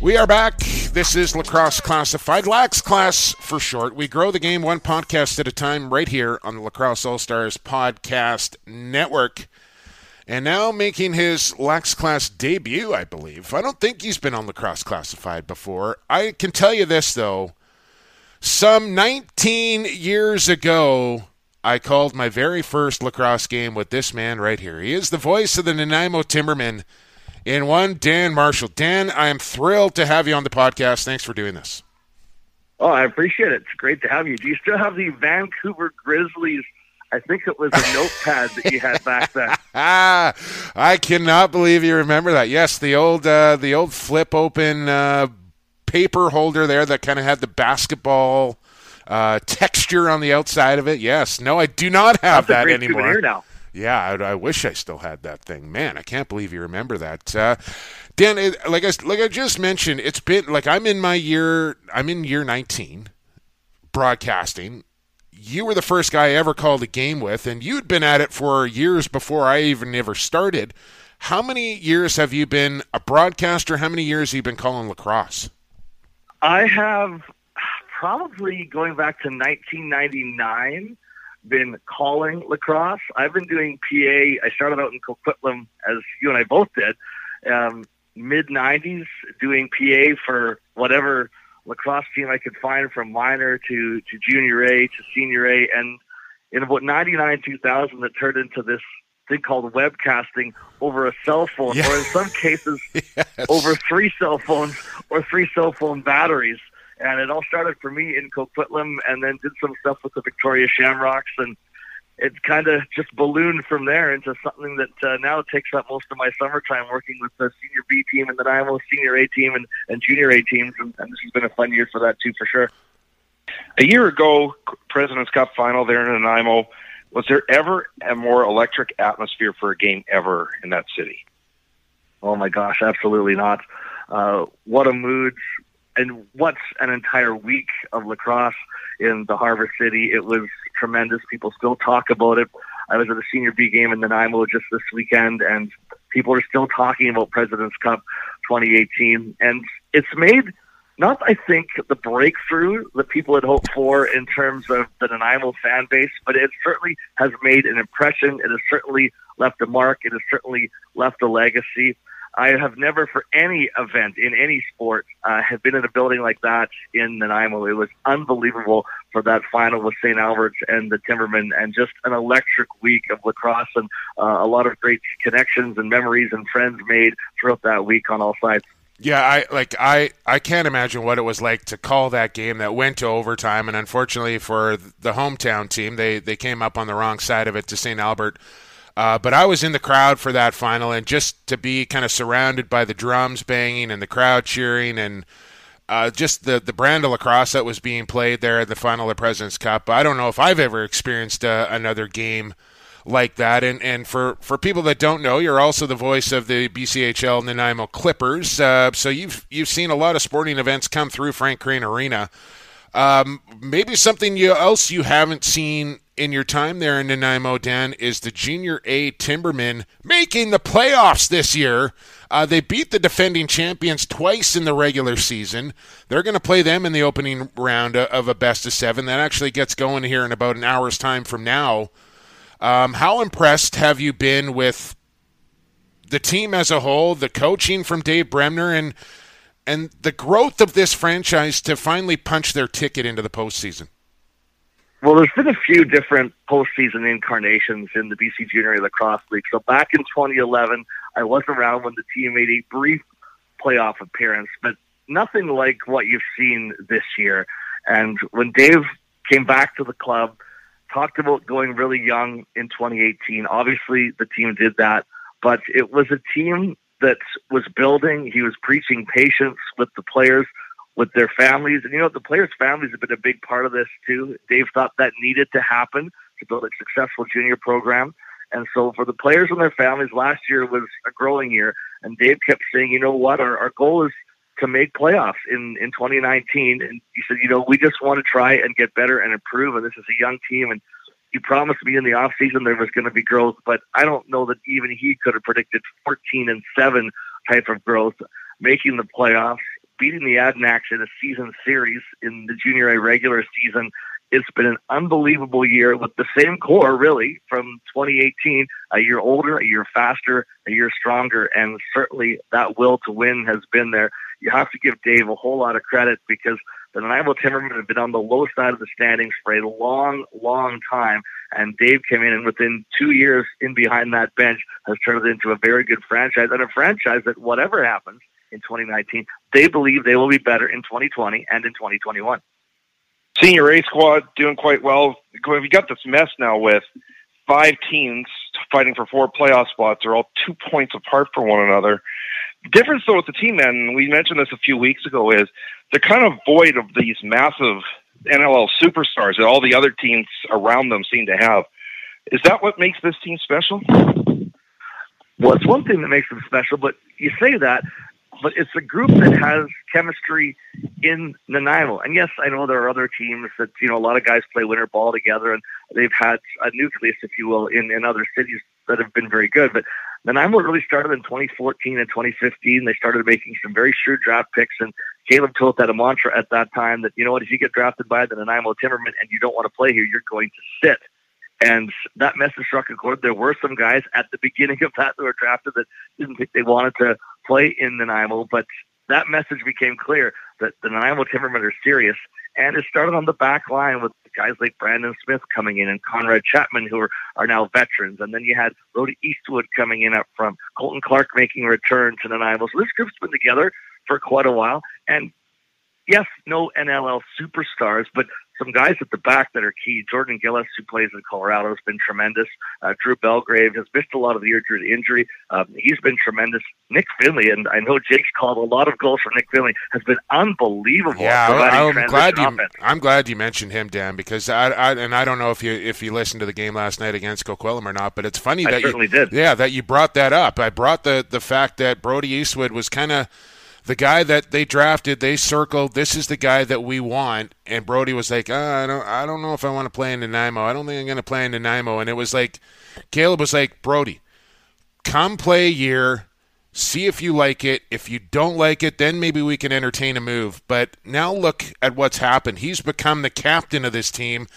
We are back. This is Lacrosse Classified, Lax Class for short. We grow the game one podcast at a time right here on the Lacrosse All Stars Podcast Network. And now making his Lax Class debut, I believe. I don't think he's been on Lacrosse Classified before. I can tell you this, though. Some 19 years ago, I called my very first lacrosse game with this man right here. He is the voice of the Nanaimo Timbermen in one, Dan Marshall. Dan, I am thrilled to have you on the podcast. Thanks for doing this. Oh, I appreciate it. It's great to have you. Do you still have the Vancouver Grizzlies? I think it was a notepad that you had back then. ah, I cannot believe you remember that. Yes, the old uh, the old flip open uh, paper holder there that kind of had the basketball uh, texture on the outside of it. Yes, no, I do not have That's that anymore. now. Yeah, I, I, wish I still had that thing. Man, I can't believe you remember that. Uh, Dan, it, like I like I just mentioned, it's been like I'm in my year. I'm in year 19, broadcasting. You were the first guy I ever called a game with, and you'd been at it for years before I even ever started. How many years have you been a broadcaster? How many years have you been calling lacrosse? I have probably going back to 1999 been calling lacrosse. I've been doing PA. I started out in Coquitlam, as you and I both did, um, mid 90s, doing PA for whatever lacrosse team I could find from minor to, to junior A to senior A. And in about 99, 2000, it turned into this thing called webcasting over a cell phone, or in some cases, yes. over three cell phones or three cell phone batteries. And it all started for me in Coquitlam and then did some stuff with the Victoria Shamrocks. And it kind of just ballooned from there into something that uh, now takes up most of my summertime working with the senior B team and the Nanaimo senior A team and, and junior A teams. And, and this has been a fun year for that too, for sure. A year ago, President's Cup final there in Nanaimo, was there ever a more electric atmosphere for a game ever in that city? Oh my gosh, absolutely not. Uh, what a mood and what's an entire week of lacrosse in the Harbor City. It was tremendous. People still talk about it. I was at a senior B game in Nanaimo just this weekend, and people are still talking about President's Cup 2018. And it's made not, I think, the breakthrough that people had hoped for in terms of the Nanaimo fan base, but it certainly has made an impression. It has certainly left a mark. It has certainly left a legacy. I have never, for any event in any sport, uh, have been in a building like that in Nanaimo. It was unbelievable for that final with St. Albert's and the Timbermen, and just an electric week of lacrosse and uh, a lot of great connections and memories and friends made throughout that week on all sides. Yeah, I like I I can't imagine what it was like to call that game that went to overtime, and unfortunately for the hometown team, they they came up on the wrong side of it to St. Albert uh, but I was in the crowd for that final, and just to be kind of surrounded by the drums banging and the crowd cheering and uh, just the the brand of lacrosse that was being played there at the final of the President's Cup. I don't know if I've ever experienced uh, another game like that. And and for, for people that don't know, you're also the voice of the BCHL Nanaimo Clippers. Uh, so you've you've seen a lot of sporting events come through Frank Crane Arena. Um, maybe something you, else you haven't seen in your time there in Nanaimo, Dan, is the Junior A Timbermen making the playoffs this year. Uh, they beat the defending champions twice in the regular season. They're going to play them in the opening round of a best of seven. That actually gets going here in about an hour's time from now. Um, how impressed have you been with the team as a whole, the coaching from Dave Bremner, and and the growth of this franchise to finally punch their ticket into the postseason? Well, there's been a few different postseason incarnations in the BC Junior Lacrosse League. So back in 2011, I was around when the team made a brief playoff appearance, but nothing like what you've seen this year. And when Dave came back to the club, talked about going really young in 2018. Obviously, the team did that, but it was a team that was building. He was preaching patience with the players with their families. And you know, the players' families have been a big part of this too. Dave thought that needed to happen to build a successful junior program. And so for the players and their families, last year was a growing year. And Dave kept saying, you know what, our, our goal is to make playoffs in, in 2019. And he said, you know, we just want to try and get better and improve. And this is a young team. And he promised me in the off season there was going to be growth, but I don't know that even he could have predicted 14 and 7 type of growth, making the playoffs beating the Adanacs in a season series in the junior A regular season. It's been an unbelievable year with the same core, really, from 2018. A year older, a year faster, a year stronger, and certainly that will to win has been there. You have to give Dave a whole lot of credit because the Nanaimo Timbermen have been on the low side of the standings for a long, long time. And Dave came in and within two years in behind that bench has turned it into a very good franchise and a franchise that whatever happens in 2019, they believe they will be better in 2020 and in 2021. Senior A squad doing quite well. We got this mess now with five teams fighting for four playoff spots. They're all two points apart from one another. The difference, though, with the team, and we mentioned this a few weeks ago, is they're kind of void of these massive NLL superstars that all the other teams around them seem to have. Is that what makes this team special? Well, it's one thing that makes them special, but you say that, but it's a group that has chemistry in Nanaimo. And yes, I know there are other teams that, you know, a lot of guys play winter ball together and they've had a nucleus, if you will, in, in other cities that have been very good. But Nanaimo really started in 2014 and 2015. They started making some very shrewd draft picks and Kaleb Toth had a mantra at that time that, you know what, if you get drafted by the Nanaimo Timbermen and you don't want to play here, you're going to sit. And that message struck a chord. There were some guys at the beginning of that that were drafted that didn't think they wanted to play in Nanaimo, but that message became clear that the Nanaimo Timbermen are serious. And it started on the back line with guys like Brandon Smith coming in and Conrad Chapman, who are, are now veterans. And then you had Brody Eastwood coming in up front, Colton Clark making a return to Nanaimo. So this group's been together for quite a while. And yes, no NLL superstars, but some guys at the back that are key. Jordan Gillis, who plays in Colorado, has been tremendous. Uh, Drew Belgrave has missed a lot of the year due to injury. Um, he's been tremendous. Nick Finley, and I know Jake's called a lot of goals for Nick Finley, has been unbelievable. Yeah, I'm glad you. Offense. I'm glad you mentioned him, Dan, because I, I, and I don't know if you if you listened to the game last night against Coquitlam or not, but it's funny I that you did. Yeah, that you brought that up. I brought the the fact that Brody Eastwood was kind of the guy that they drafted, they circled, this is the guy that we want. And Brody was like, oh, I don't I don't know if I want to play in Nanaimo. I don't think I'm going to play in Nanaimo. And it was like, Kaleb was like, Brody, come play a year, see if you like it. If you don't like it, then maybe we can entertain a move. But now look at what's happened. He's become the captain of this team.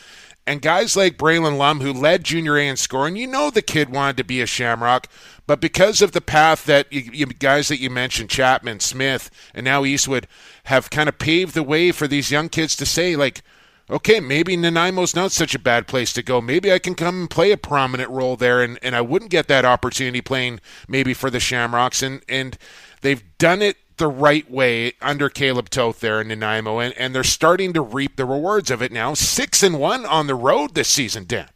And guys like Braylon Lum, who led Junior A in scoring, you know the kid wanted to be a Shamrock, but because of the path that you, you, guys that you mentioned, Chapman, Smith, and now Eastwood, have kind of paved the way for these young kids to say, like, okay, maybe Nanaimo's not such a bad place to go. Maybe I can come and play a prominent role there, and, and I wouldn't get that opportunity playing maybe for the Shamrocks. And, and they've done it the right way under Kaleb Toth there in Nanaimo, and, and they're starting to reap the rewards of it now. Six and one on the road this season, Dan.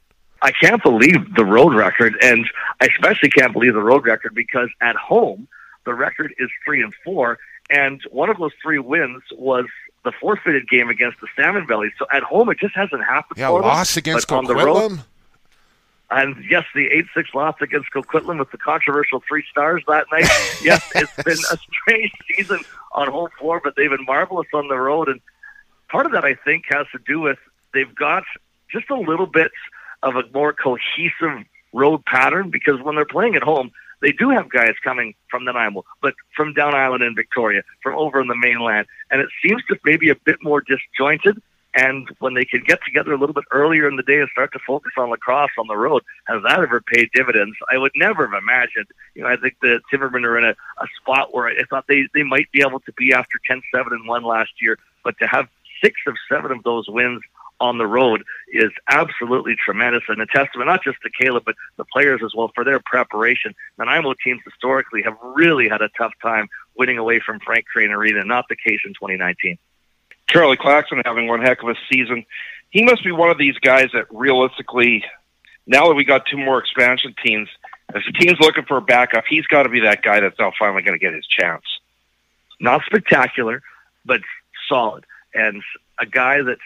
I can't believe the road record, and I especially can't believe the road record because at home the record is three and four, and one of those three wins was the forfeited game against the Salmon Bellies. So at home it just hasn't happened. Yeah, loss against Coquitlam. And yes, the 8 6 loss against Coquitlam with the controversial three stars that night. yes, it's been a strange season on home floor, but they've been marvelous on the road. And part of that, I think, has to do with they've got just a little bit of a more cohesive road pattern because when they're playing at home, they do have guys coming from Nanaimo, but from down island in Victoria, from over in the mainland. And it seems to maybe a bit more disjointed. And when they can get together a little bit earlier in the day and start to focus on lacrosse on the road, has that ever paid dividends? I would never have imagined. You know, I think the Timbermen are in a, a spot where I thought they, they might be able to be after 10 7 and 1 last year, but to have six of seven of those wins on the road is absolutely tremendous and a testament not just to Kaleb but the players as well for their preparation. Nanaimo teams historically have really had a tough time winning away from Frank Crane Arena, not the case in 2019. Charlie Claxton having one heck of a season. He must be one of these guys that realistically, now that we got two more expansion teams, if the team's looking for a backup, he's got to be that guy that's now finally going to get his chance. Not spectacular, but solid, and a guy that's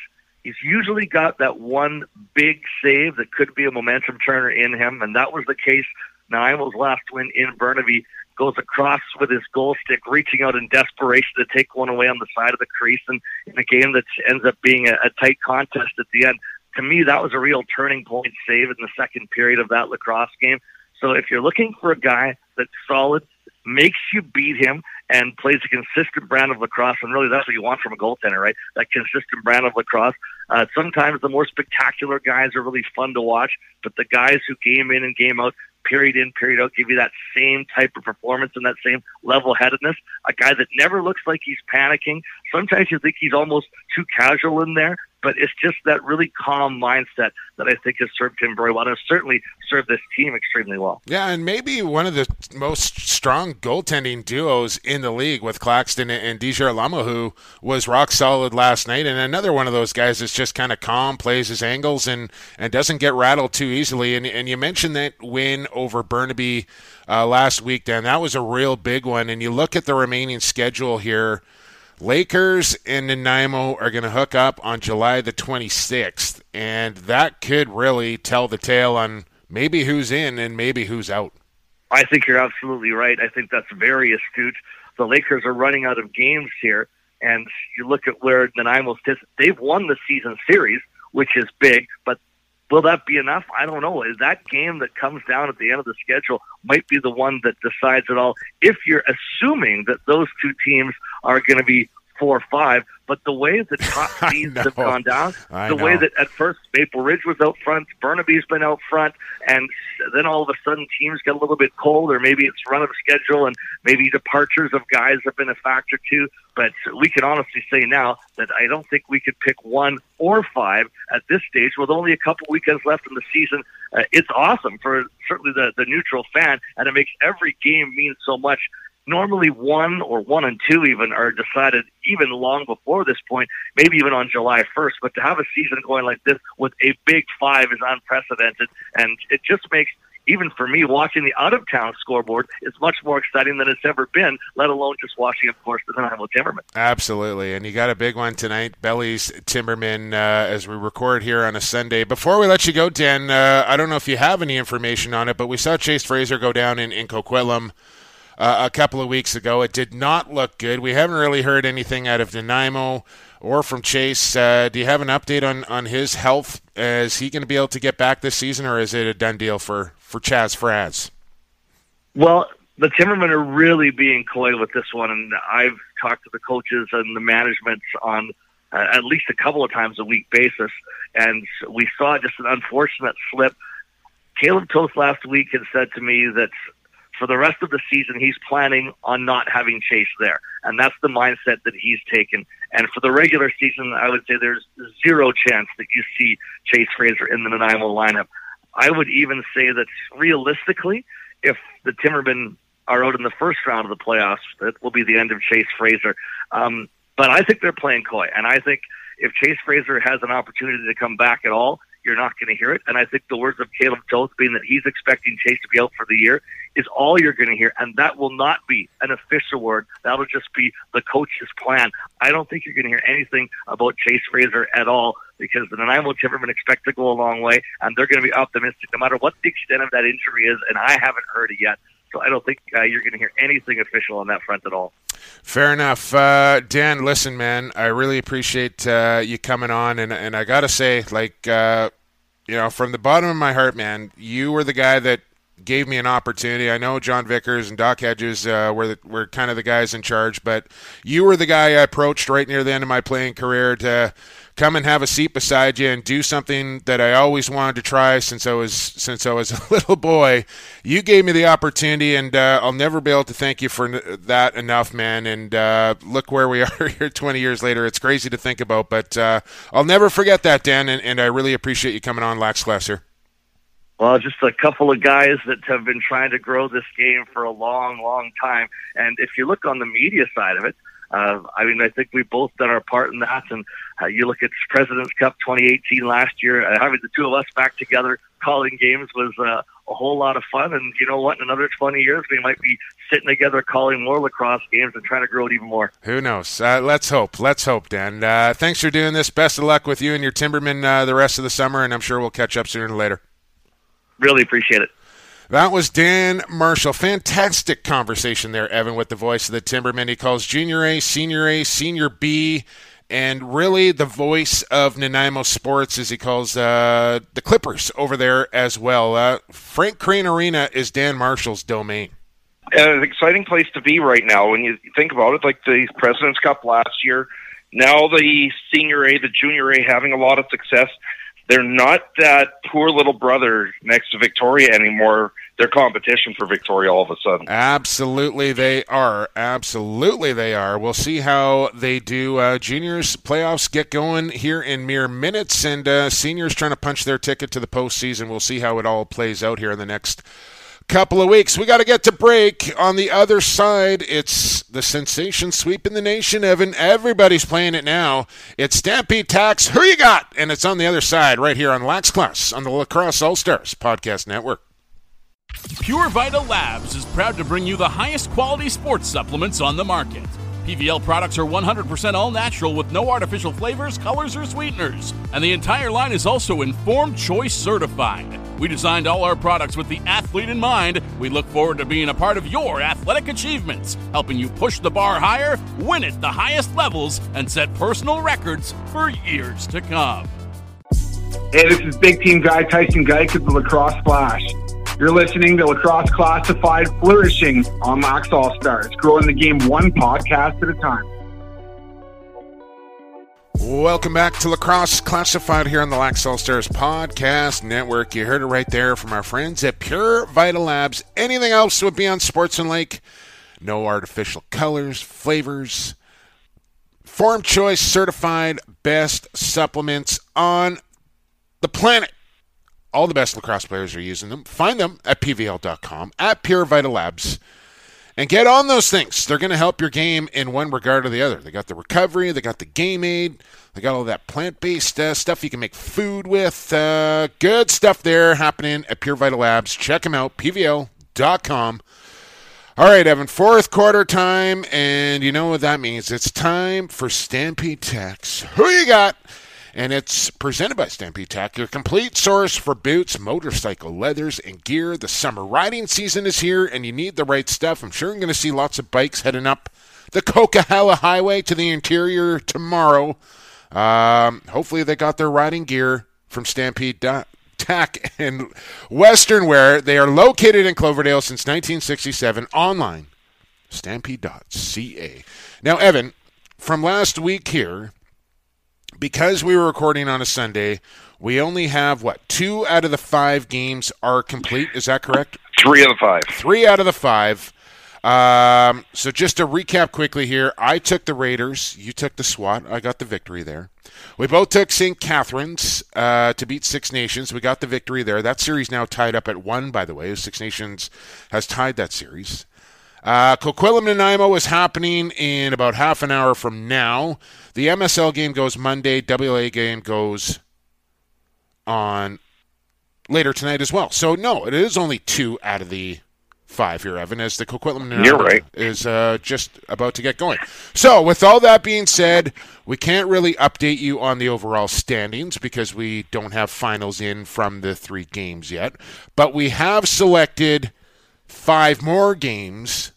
he's usually got that one big save that could be a momentum turner in him, and that was the case. Nanaimo's last win in Burnaby goes across with his goal stick, reaching out in desperation to take one away on the side of the crease, and in a game that ends up being a, a tight contest at the end. To me, that was a real turning point save in the second period of that lacrosse game. So if you're looking for a guy that's solid, makes you beat him, and plays a consistent brand of lacrosse. And really, that's what you want from a goaltender, right? That consistent brand of lacrosse. Uh, sometimes the more spectacular guys are really fun to watch, but the guys who game in and game out, period in, period out, give you that same type of performance and that same level headedness. A guy that never looks like he's panicking. Sometimes you think he's almost too casual in there, but it's just that really calm mindset that I think has served him very well and has certainly served this team extremely well. Yeah, and maybe one of the most strong goaltending duos in the league with Claxton and Desjarlais, who was rock solid last night, and another one of those guys that's just kind of calm, plays his angles, and, and doesn't get rattled too easily. And, and you mentioned that win over Burnaby uh, last week, Dan. That was a real big one. And you look at the remaining schedule here – Lakers and Nanaimo are going to hook up on July the 26th, and that could really tell the tale on maybe who's in and maybe who's out. I think you're absolutely right. I think that's very astute. The Lakers are running out of games here, and you look at where Nanaimo sits. They've won the season series, which is big, but will that be enough? I don't know. Is that game that comes down at the end of the schedule might be the one that decides it all? If you're assuming that those two teams are going to be four or five. But the way the top seeds have gone down, I the know. way that at first Maple Ridge was out front, Burnaby's been out front, and then all of a sudden teams get a little bit cold, or maybe it's run of schedule, and maybe departures of guys have been a factor too. But we can honestly say now that I don't think we could pick one or five at this stage with only a couple weekends left in the season. Uh, it's awesome for certainly the, the neutral fan, and it makes every game mean so much normally one or one and two even are decided even long before this point, maybe even on July 1st. But to have a season going like this with a big five is unprecedented, and it just makes even for me, watching the out of town scoreboard is much more exciting than it's ever been, let alone just watching, of course, the Nanaimo Timbermen. Absolutely. And you got a big one tonight, Belly's Timbermen, uh, as we record here on a Sunday. Before we let you go, Dan, uh, I don't know if you have any information on it, but we saw Chase Fraser go down in, in Coquitlam uh, a couple of weeks ago. It did not look good. We haven't really heard anything out of Nanaimo or from Chase. Uh, do you have an update on, on his health? Is he going to be able to get back this season, or is it a done deal for, for Chaz Fraz? Well, the Timbermen are really being coy with this one, and I've talked to the coaches and the management on uh, at least a couple of times a week basis, and we saw just an unfortunate slip. Kaleb Toth last week had said to me that for the rest of the season, he's planning on not having Chase there. And that's the mindset that he's taken. And for the regular season, I would say there's zero chance that you see Chase Fraser in the Nanaimo lineup. I would even say that realistically, if the Timbermen are out in the first round of the playoffs, that will be the end of Chase Fraser. Um, but I think they're playing coy. And I think if Chase Fraser has an opportunity to come back at all, you're not going to hear it. And I think the words of Kaleb Toth being that he's expecting Chase to be out for the year is all you're going to hear. And that will not be an official word. That'll just be the coach's plan. I don't think you're going to hear anything about Chase Fraser at all because the Nanaimo Timbermen expect to go a long way and they're going to be optimistic no matter what the extent of that injury is. And I haven't heard it yet. So I don't think uh, you're going to hear anything official on that front at all. Fair enough, uh, Dan. Listen, man, I really appreciate uh, you coming on, and and I gotta say, like, uh, you know, from the bottom of my heart, man, you were the guy that gave me an opportunity. I know John Vickers and Doc Hedges uh, were the, were kind of the guys in charge, but you were the guy I approached right near the end of my playing career to come and have a seat beside you and do something that I always wanted to try since I was since I was a little boy. You gave me the opportunity, and uh, I'll never be able to thank you for that enough, man. And uh, look where we are here, 20 years later. It's crazy to think about, but uh, I'll never forget that, Dan. And, and, I really appreciate you coming on, Lax Glasser. Well, just a couple of guys that have been trying to grow this game for a long, long time. And if you look on the media side of it, uh, I mean, I think we've both done our part in that. And uh, you look at President's Cup 2018 last year, uh, having the two of us back together calling games was uh, a whole lot of fun. And you know what? In another 20 years, we might be sitting together calling more lacrosse games and trying to grow it even more. Who knows? Uh, let's hope. Let's hope, Dan. Uh, thanks for doing this. Best of luck with you and your Timbermen uh, the rest of the summer, and I'm sure we'll catch up sooner or later. Really appreciate it. That was Dan Marshall. Fantastic conversation there, Evan, with the voice of the Timbermen. He calls Junior A, Senior A, Senior B, and really the voice of Nanaimo sports, as he calls uh, the Clippers over there as well. Uh, Frank Crane Arena is Dan Marshall's domain. an exciting place to be right now when you think about it, like the President's Cup last year. Now the Senior A, the Junior A having a lot of success they're not that poor little brother next to Victoria anymore their competition for Victoria all of a sudden. Absolutely, they are. Absolutely, they are. We'll see how they do. Uh, juniors playoffs get going here in mere minutes, and uh, seniors trying to punch their ticket to the postseason. We'll see how it all plays out here in the next couple of weeks. We got to get to break. On the other side, it's the sensation sweep in the nation, Evan. Everybody's playing it now. It's Stampede Tack's. Who you got? And it's on the other side, right here on Lax Class on the Lacrosse All Stars Podcast Network. Pure Vita Labs is proud to bring you the highest quality sports supplements on the market. PVL products are 100% all natural with no artificial flavors, colors, or sweeteners. And the entire line is also Informed Choice certified. We designed all our products with the athlete in mind. We look forward to being a part of your athletic achievements, helping you push the bar higher, win at the highest levels, and set personal records for years to come. Hey, this is big team guy Tyson Geik of the Lacrosse Flash. You're listening to Lacrosse Classified Flourishing on Lax All Stars, growing the game one podcast at a time. Welcome back to Lacrosse Classified here on the Lax All Stars Podcast Network. You heard it right there from our friends at Pure Vita Labs. Anything else would be on Sports and Lake. No artificial colors, flavors. Form Choice certified best supplements on the planet. All the best lacrosse players are using them. Find them at pvl.com, at Pure Vita Labs, and get on those things. They're going to help your game in one regard or the other. They got the recovery, they got the game aid, they got all that plant based uh, stuff you can make food with. Uh, good stuff there happening at Pure Vita Labs. Check them out, pvl.com. All right, Evan, fourth quarter time, and you know what that means. It's time for Stampede Tack's. Who you got? And it's presented by Stampede Tack, your complete source for boots, motorcycle leathers, and gear. The summer riding season is here, and you need the right stuff. I'm sure you're going to see lots of bikes heading up the Coquihalla Highway to the interior tomorrow. Um, hopefully, they got their riding gear from Stampede Tack and Western Wear. They are located in Cloverdale since 1967. Online, stampede.ca. Now, Evan, from last week here, because we were recording on a Sunday, we only have what two out of the five games are complete. Is that correct? Three out of the five. Three out of the five. Um, so just to recap quickly here, I took the Raiders. You took the SWAT. I got the victory there. We both took St. Catharines uh, to beat Six Nations. We got the victory there. That series now tied up at one, by the way. Six Nations has tied that series. Uh, Coquitlam Nanaimo is happening in about half an hour from now. The MSL game goes Monday. WA game goes on later tonight as well. So no, it is only two out of the five here, Evan, as the Coquitlam Nanaimo right. is uh, just about to get going. So with all that being said, we can't really update you on the overall standings because we don't have finals in from the three games yet. But we have selected five more games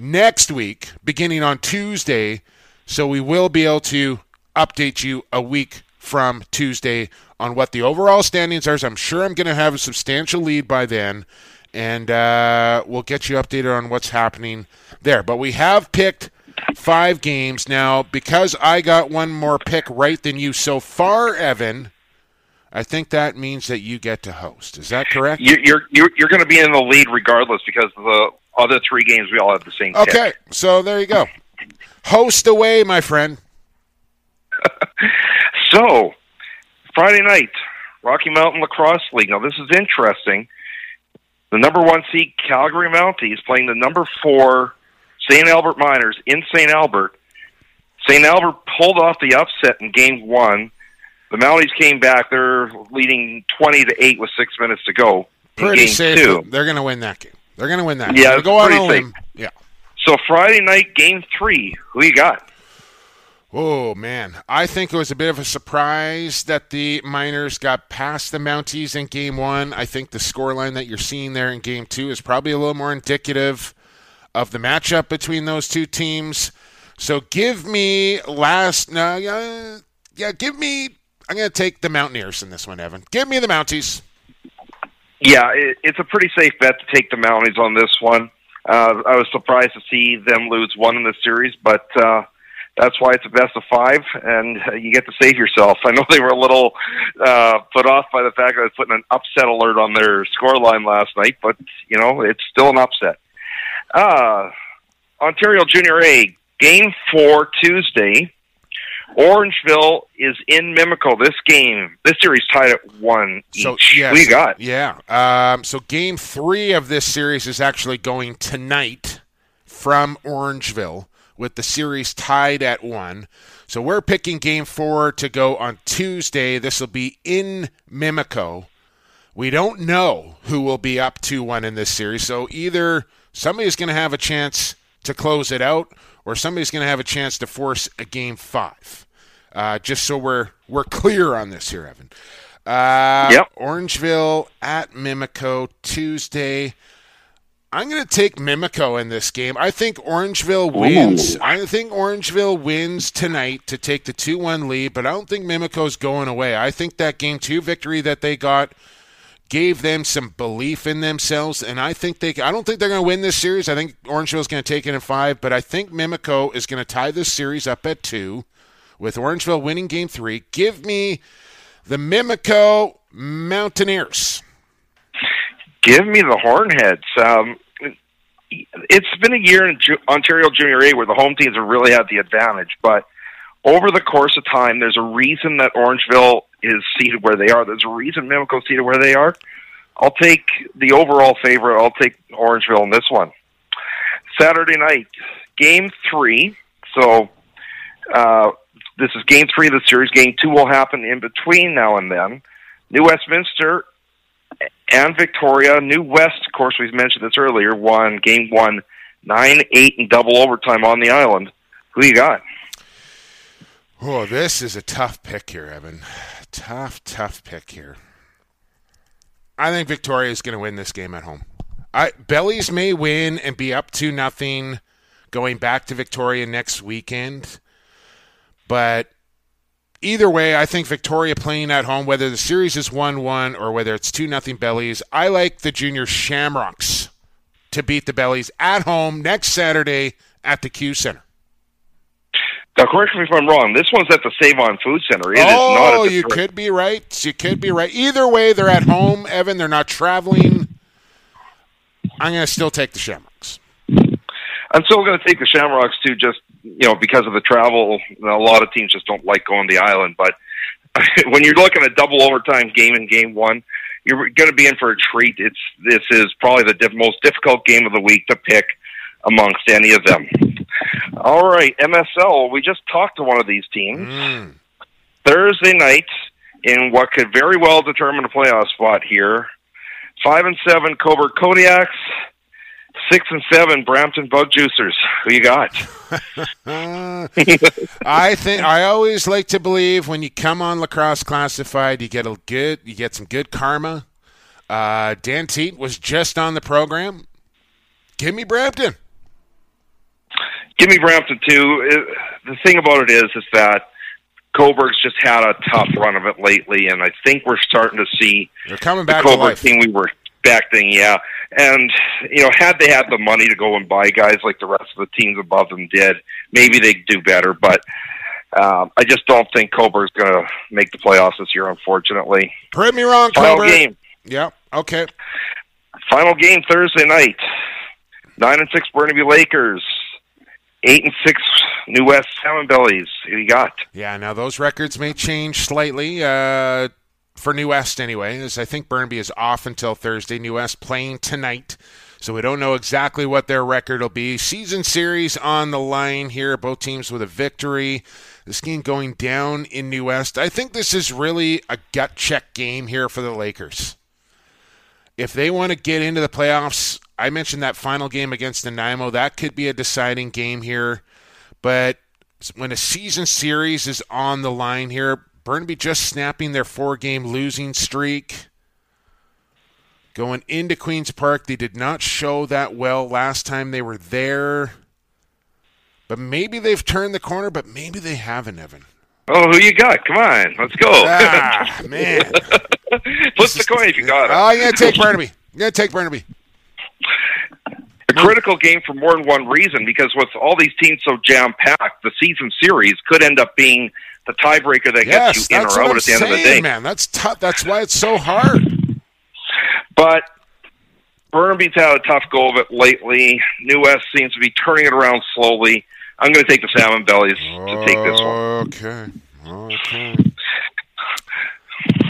next week, beginning on Tuesday. So we will be able to update you a week from Tuesday on what the overall standings are. I'm sure I'm going to have a substantial lead by then, and uh, we'll get you updated on what's happening there. But we have picked five games now because I got one more pick right than you so far, Evan. I think that means that you get to host. Is that correct? You're you're you're going to be in the lead regardless because the other three games we all have the same. Okay, pick. so there you go. Host away, my friend. so, Friday night, Rocky Mountain Lacrosse League. Now this is interesting. The number one seed Calgary Mounties playing the number four St. Albert Miners in St. Albert. St. Albert pulled off the upset in game one the Mounties came back. They're leading twenty to eight with six minutes to go. Pretty game safe. Two. They're going to win that game. They're going to win that. Yeah, go on a limb. Yeah. So Friday night, game three. Who you got? Oh man, I think it was a bit of a surprise that the Miners got past the Mounties in Game One. I think the scoreline that you're seeing there in Game Two is probably a little more indicative of the matchup between those two teams. So give me last, no, yeah, yeah, give me I'm going to take the Mountaineers in this one, Evan. Give me the Mounties. Yeah, it, it's a pretty safe bet to take the Mounties on this one. Uh, I was surprised to see them lose one in the series, but uh, That's why it's a best of five, and uh, you get to save yourself. I know they were a little uh, put off by the fact that I was putting an upset alert on their score line last night, but you know it's still an upset. Uh, Ontario Junior A game four Tuesday. Orangeville is in Mimico. This game, this series tied at one so, each. Yes, we got yeah. Um, so game three of this series is actually going tonight from Orangeville with the series tied at one. So we're picking game four to go on Tuesday. This will be in Mimico. We don't know who will be up 2 1 in this series. So either somebody's going to have a chance to close it out or somebody's going to have a chance to force a game five. Uh, just so we're we're clear on this here, Evan. Uh, yep. Orangeville at Mimico Tuesday. I'm going to take Mimico in this game. I think Orangeville wins. Ooh. I think Orangeville wins tonight to take the 2 1 lead, but I don't think Mimico's going away. I think that game two victory that they got gave them some belief in themselves, and I think they. I don't think they're going to win this series. I think Orangeville's going to take it in five, but I think Mimico is going to tie this series up at two, with Orangeville winning game three. Give me the Mimico Mountaineers. Give me the Hornheads. Um, it's been a year in Ontario Junior A where the home teams have really had the advantage, but over the course of time, there's a reason that Orangeville is seated where they are. There's a reason Mimico's seated where they are. I'll take the overall favorite. I'll take Orangeville in this one. Saturday night, game three. So uh, this is game three of the series. Game two will happen in between now and then. New Westminster and Victoria. New West, of course, we've mentioned this earlier, won game one, nine eight in double overtime on the island. Who you got? Oh, this is a tough pick here, Evan. Tough, tough pick here. I think Victoria is going to win this game at home. I, Bellies may win and be up to nothing going back to Victoria next weekend, but either way, I think Victoria playing at home, whether the series is one-one or whether it's two nothing Bellies, I like the junior Shamrocks to beat the Bellies at home next Saturday at the Q Center. Now, correct me if I'm wrong. This one's at the Save On Food Center. It oh, you could be right. You could be right. Either way, they're at home, Evan. They're not traveling. I'm going to still take the Shamrocks. I'm still going to take the Shamrocks too, just you know because of the travel. A lot of teams just don't like going to the island, but when you're looking at double overtime game in game one, you're going to be in for a treat. It's this is probably the diff- most difficult game of the week to pick amongst any of them. All right, MSL. We just talked to one of these teams mm. Thursday night in what could very well determine a playoff spot here. Five and seven Cobourg Kodiaks. Six and seven Brampton Bug Juicers. Who you got? I think I always like to believe when you come on lacrosse classified, you get a good, you get some good karma. Uh, Dan Teat was just on the program. Give me Brampton give me Brampton too. It, the thing about it is, is that Cobourg's just had a tough run of it lately, and I think we're starting to see they're coming back. The Cobourg team we were expecting, yeah. And you know, had they had the money to go and buy guys like the rest of the teams above them did, maybe they'd do better. But um, I just don't think Cobourg's going to make the playoffs this year, unfortunately. Prove me wrong, Final Cobourg. game. Yeah. Okay. Final game Thursday night. Nine and six Burnaby Lakers eight and six New West Salmon Bellies. You got? Yeah, now those records may change slightly uh, for New West anyway, as I think Burnaby is off until Thursday. New West playing tonight, so we don't know exactly what their record will be. Season series on the line here, both teams with a victory. This game going down in New West. I think this is really a gut check game here for the Lakers. If they want to get into the playoffs, I mentioned that final game against Nanaimo. That could be a deciding game here. But when a season series is on the line here, Burnaby just snapping their four game losing streak. Going into Queen's Park, they did not show that well last time they were there. But maybe they've turned the corner, but maybe they haven't, Evan. Oh, who you got? Come on, let's go. Ah, man. Flip the coin if you got it. Oh, I'm going to take Burnaby. I'm going to take Burnaby. A critical game for more than one reason because with all these teams so jam packed, the season series could end up being the tiebreaker that yes, gets you in or out at the saying, end of the day. Man, that's tough. That's why it's so hard. But Burnaby's had a tough go of it lately. New West seems to be turning it around slowly. I'm going to take the Salmon Bellies to take this one. Okay. Okay.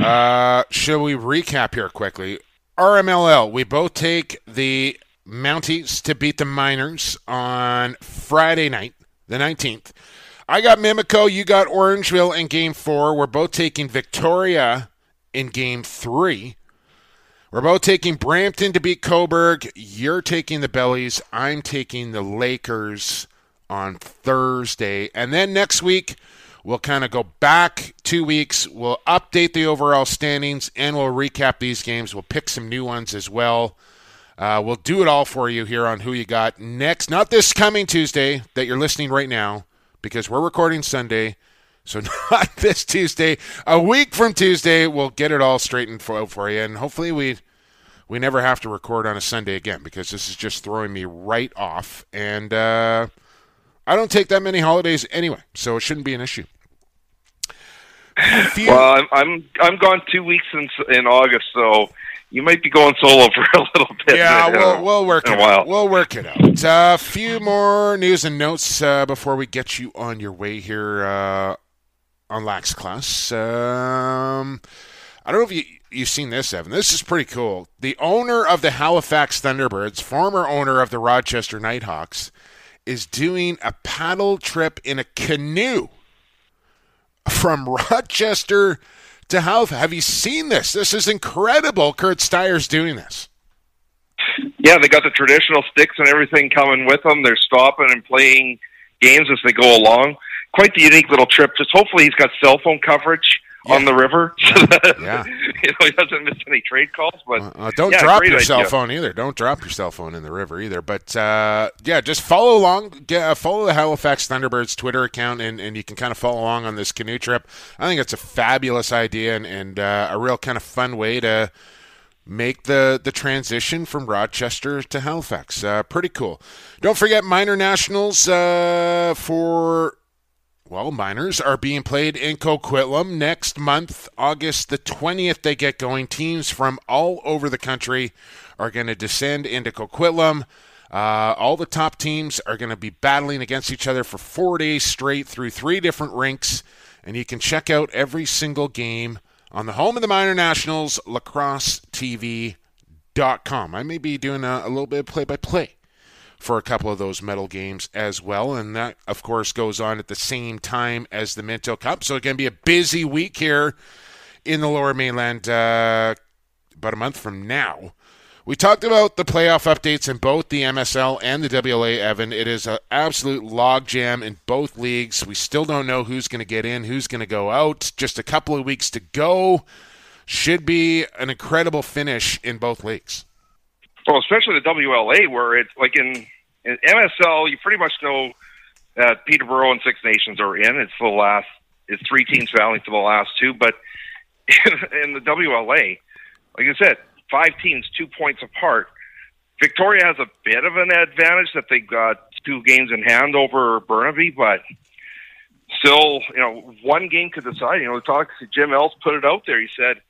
Uh, shall we recap here quickly? RMLL, we both take the Mounties to beat the Miners on Friday night, the 19th. I got Mimico, you got Orangeville in game four. We're both taking Victoria in game three. We're both taking Brampton to beat Cobourg. You're taking the Bellies. I'm taking the Lakers on Thursday. And then next week, we'll kind of go back two weeks. We'll update the overall standings and we'll recap these games. We'll pick some new ones as well. Uh, we'll do it all for you here on Who You Got next. Not this coming Tuesday that you're listening right now because we're recording Sunday. So not this Tuesday. A week from Tuesday, we'll get it all straightened for, for you, and hopefully we we never have to record on a Sunday again because this is just throwing me right off. And uh, I don't take that many holidays anyway, so it shouldn't be an issue. Well, I'm, I'm I'm gone two weeks in in August, so you might be going solo for a little bit. Yeah, in, we'll, we'll work it out. We'll work it out. A few more news and notes uh, before we get you on your way here uh, on Lax Class. Um, I don't know if you you've seen this, Evan. This is pretty cool. The owner of the Halifax Thunderbirds, former owner of the Rochester Nighthawks, is doing a paddle trip in a canoe from Rochester to Halifax. Have you seen this? This is incredible. Curt Styres's doing this. Yeah, they got the traditional sticks and everything coming with them. They're stopping and playing games as they go along. Quite the unique little trip. Just hopefully he's got cell phone coverage yeah. on the river, yeah. so that yeah. you know he doesn't miss any trade calls. But uh, don't yeah, drop your idea. cell phone either. Don't drop your cell phone in the river either. But uh, yeah, just follow along. Uh, follow the Halifax Thunderbirds Twitter account, and, and you can kind of follow along on this canoe trip. I think it's a fabulous idea and, and uh, a real kind of fun way to make the the transition from Rochester to Halifax. Uh, pretty cool. Don't forget minor nationals uh, for well, minors are being played in Coquitlam next month, August the 20th. They get going. Teams from all over the country are going to descend into Coquitlam. Uh, all the top teams are going to be battling against each other for four days straight through three different rinks. And you can check out every single game on the home of the minor nationals, lacrosse lacrossetv.com. I may be doing a, a little bit of play by play for a couple of those medal games as well. And that, of course, goes on at the same time as the Minto Cup. So it's going to be a busy week here in the lower mainland uh, about a month from now. We talked about the playoff updates in both the MSL and the WLA, Evan. It is an absolute logjam in both leagues. We still don't know who's going to get in, who's going to go out. Just a couple of weeks to go. Should be an incredible finish in both leagues. Well, especially the WLA, where it's like in, in MSL, you pretty much know that Peterborough and Six Nations are in. It's the last. It's three teams battling for the last two. But in, in the WLA, like I said, five teams, two points apart. Victoria has a bit of an advantage that they've got two games in hand over Burnaby, but still, you know, one game could decide. You know, the talk. Jim Els put it out there. He said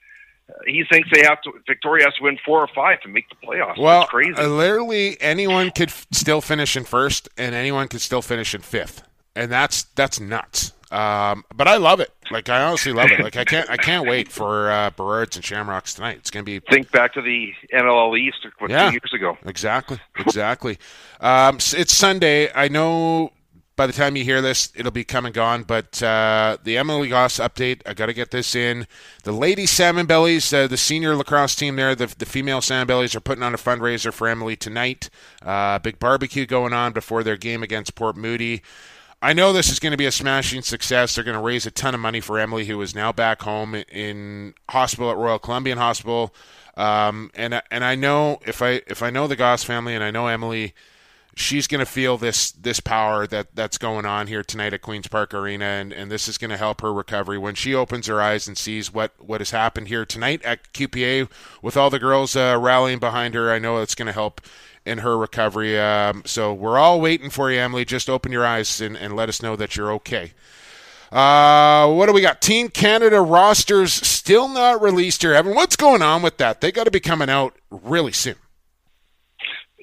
he thinks they have to. Victoria has to win four or five to make the playoffs. Well, That's crazy. Uh, literally, anyone could f- still finish in first, and anyone could still finish in fifth, and that's that's nuts. Um, but I love it. Like I honestly love it. Like I can't I can't wait for uh, Burrards and Shamrocks tonight. It's going to be think back to the NLL East what, yeah, two years ago. Exactly, exactly. um, it's Sunday. I know by the time you hear this, it'll be come and gone. But uh, the Emily Goss update, I got to get this in. The Lady Salmon Bellies, uh, the senior lacrosse team there, the, the female Salmon Bellies are putting on a fundraiser for Emily tonight. Uh, big barbecue going on before their game against Port Moody. I know this is going to be a smashing success. They're going to raise a ton of money for Emily, who is now back home in hospital at Royal Columbian Hospital. Um, and and I know if I if I know the Goss family and I know Emily, she's going to feel this this power that that's going on here tonight at Queens Park Arena, and, and this is going to help her recovery when she opens her eyes and sees what what has happened here tonight at QPA with all the girls uh, rallying behind her. I know it's going to help in her recovery. Um, so we're all waiting for you, Emily. Just open your eyes and, and let us know that you're okay. Uh, what do we got? Team Canada rosters still not released here, Evan. What's going on with that? They got to be coming out really soon.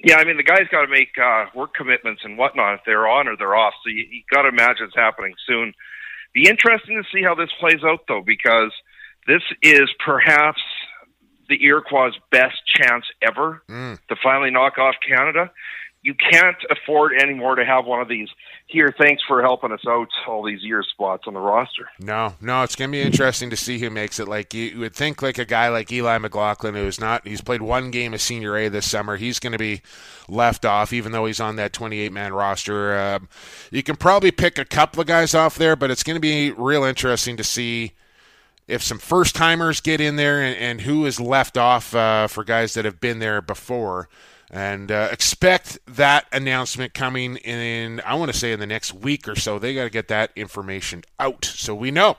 Yeah, I mean the guys got to make uh, work commitments and whatnot if they're on or they're off. So you, you got to imagine it's happening soon. Be interesting to see how this plays out though, because this is perhaps the Iroquois' best chance ever mm. to finally knock off Canada you can't afford anymore to have one of these. Here thanks for helping us out all these years spots on the roster. No no it's going to be interesting to see who makes it. Like you would think like a guy like eli mclaughlin who's not he's played one game of senior a this summer he's going to be left off even though he's on that 28 man roster. Uh, you can probably pick a couple of guys off there but it's going to be real interesting to see if some first timers get in there and, and, who is left off uh, for guys that have been there before and uh, expect that announcement coming in i want to say in the next week or so. They got to get that information out so we know.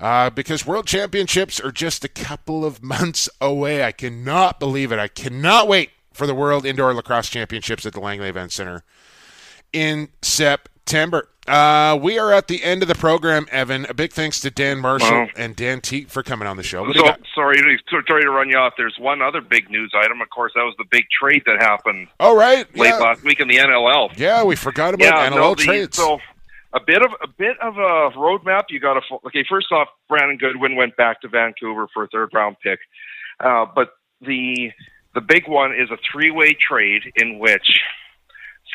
Uh, because world championships are just a couple of months away. I cannot believe it. I cannot wait for the world indoor lacrosse championships at the langley event center in september uh, we are at the end of the program, Evan. A big thanks to Dan Marshall wow. and Dan Teat for coming on the show. So, sorry, sorry to run you off. There's one other big news item. Of course, that was the big trade that happened. Oh, right, late yeah. last week in the NLL. Yeah, we forgot about yeah, NLL no, the, trades. So a bit of a bit of a roadmap. You got to okay. First off, Brandon Goodwin went back to Vancouver for a third round pick, uh, but the the big one is a three way trade in which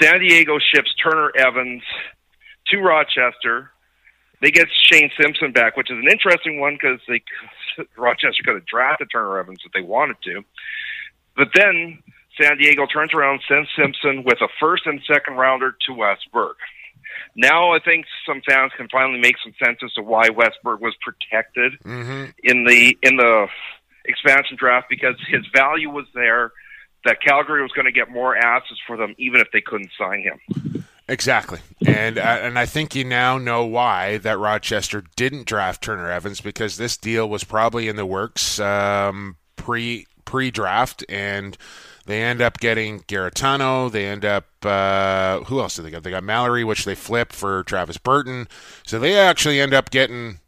San Diego ships Turner Evans to Rochester. They get Shane Simpson back, which is an interesting one because they Rochester could have drafted Turner Evans if they wanted to. But then San Diego turns around, sends Simpson with a first and second rounder to Wes Berg. Now I think some fans can finally make some sense as to why Wes Berg was protected mm-hmm. in the in the expansion draft because his value was there. That Calgary was going to get more asses for them, even if they couldn't sign him. Exactly, and uh, and I think you now know why that Rochester didn't draft Turner Evans because this deal was probably in the works um, pre pre draft, and they end up getting Garetano. They end up uh, who else did they get? They got Mallory, which they flip for Travis Burton. So they actually end up getting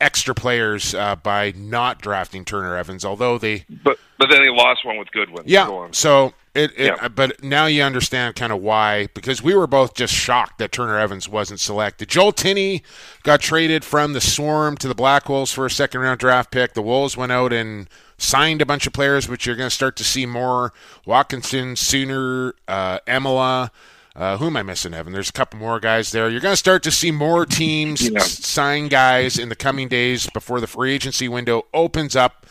extra players uh, by not drafting Turner Evans, although they. But but then they lost one with Goodwin. Yeah. So it, it yeah. but now you understand kind of why because we were both just shocked that Turner Evans wasn't selected. Joel Tinney got traded from the Swarm to the Black Wolves for a second round draft pick. The Wolves went out and signed a bunch of players, which you're going to start to see more. Watkinson, Sooner, uh, Emila. Uh, who am I missing, Evan? There's a couple more guys there. You're going to start to see more teams yeah. sign guys in the coming days before the free agency window opens up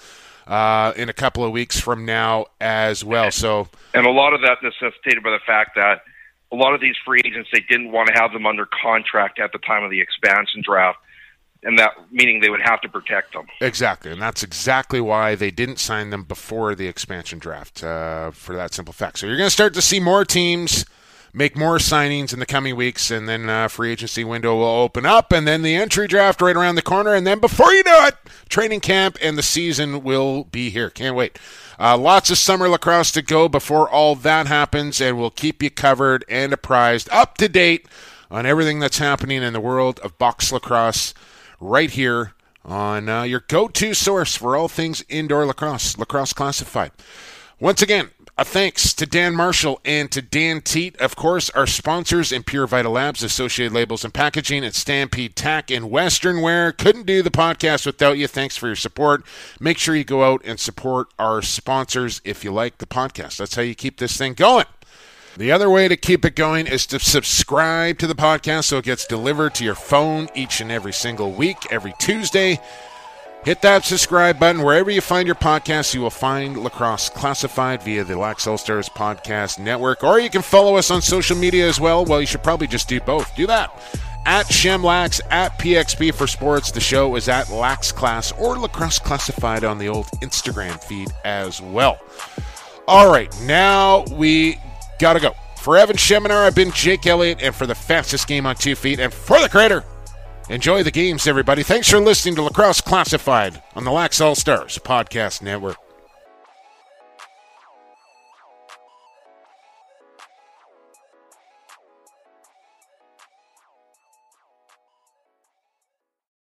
uh, in a couple of weeks from now as well. So, and a lot of that necessitated by the fact that a lot of these free agents they didn't want to have them under contract at the time of the expansion draft. And that meaning they would have to protect them. Exactly, and that's exactly why they didn't sign them before the expansion draft. Uh, for that simple fact, so you're going to start to see more teams make more signings in the coming weeks, and then uh, free agency window will open up, and then the entry draft right around the corner, and then before you know it, training camp and the season will be here. Can't wait. Uh, lots of summer lacrosse to go before all that happens, and we'll keep you covered and apprised, up to date on everything that's happening in the world of box lacrosse right here on uh, your go to source for all things indoor lacrosse, Lacrosse Classified. Once again, a thanks to Dan Marshall and to Dan Teat, of course, our sponsors in Pure Vita Labs, Associated Labels and Packaging, and Stampede Tack and Western Wear. Couldn't do the podcast without you. Thanks for your support. Make sure you go out and support our sponsors if you like the podcast. That's how you keep this thing going. The other way to keep it going is to subscribe to the podcast so it gets delivered to your phone each and every single week, every Tuesday. Hit that subscribe button wherever you find your podcast. You will find Lacrosse Classified via the Lax All Stars Podcast Network, or you can follow us on social media as well. Well, you should probably just do both. Do that at Shemlax, at PXP for Sports. The show is at Lax Class or Lacrosse Classified on the old Instagram feed as well. All right, now we gotta go. For Evan Schemenauer, I've been Jake Elliott, and for the fastest game on two feet, and for the creator Enjoy the games, everybody. Thanks for listening to Lacrosse Classified on the Lax All Stars Podcast Network.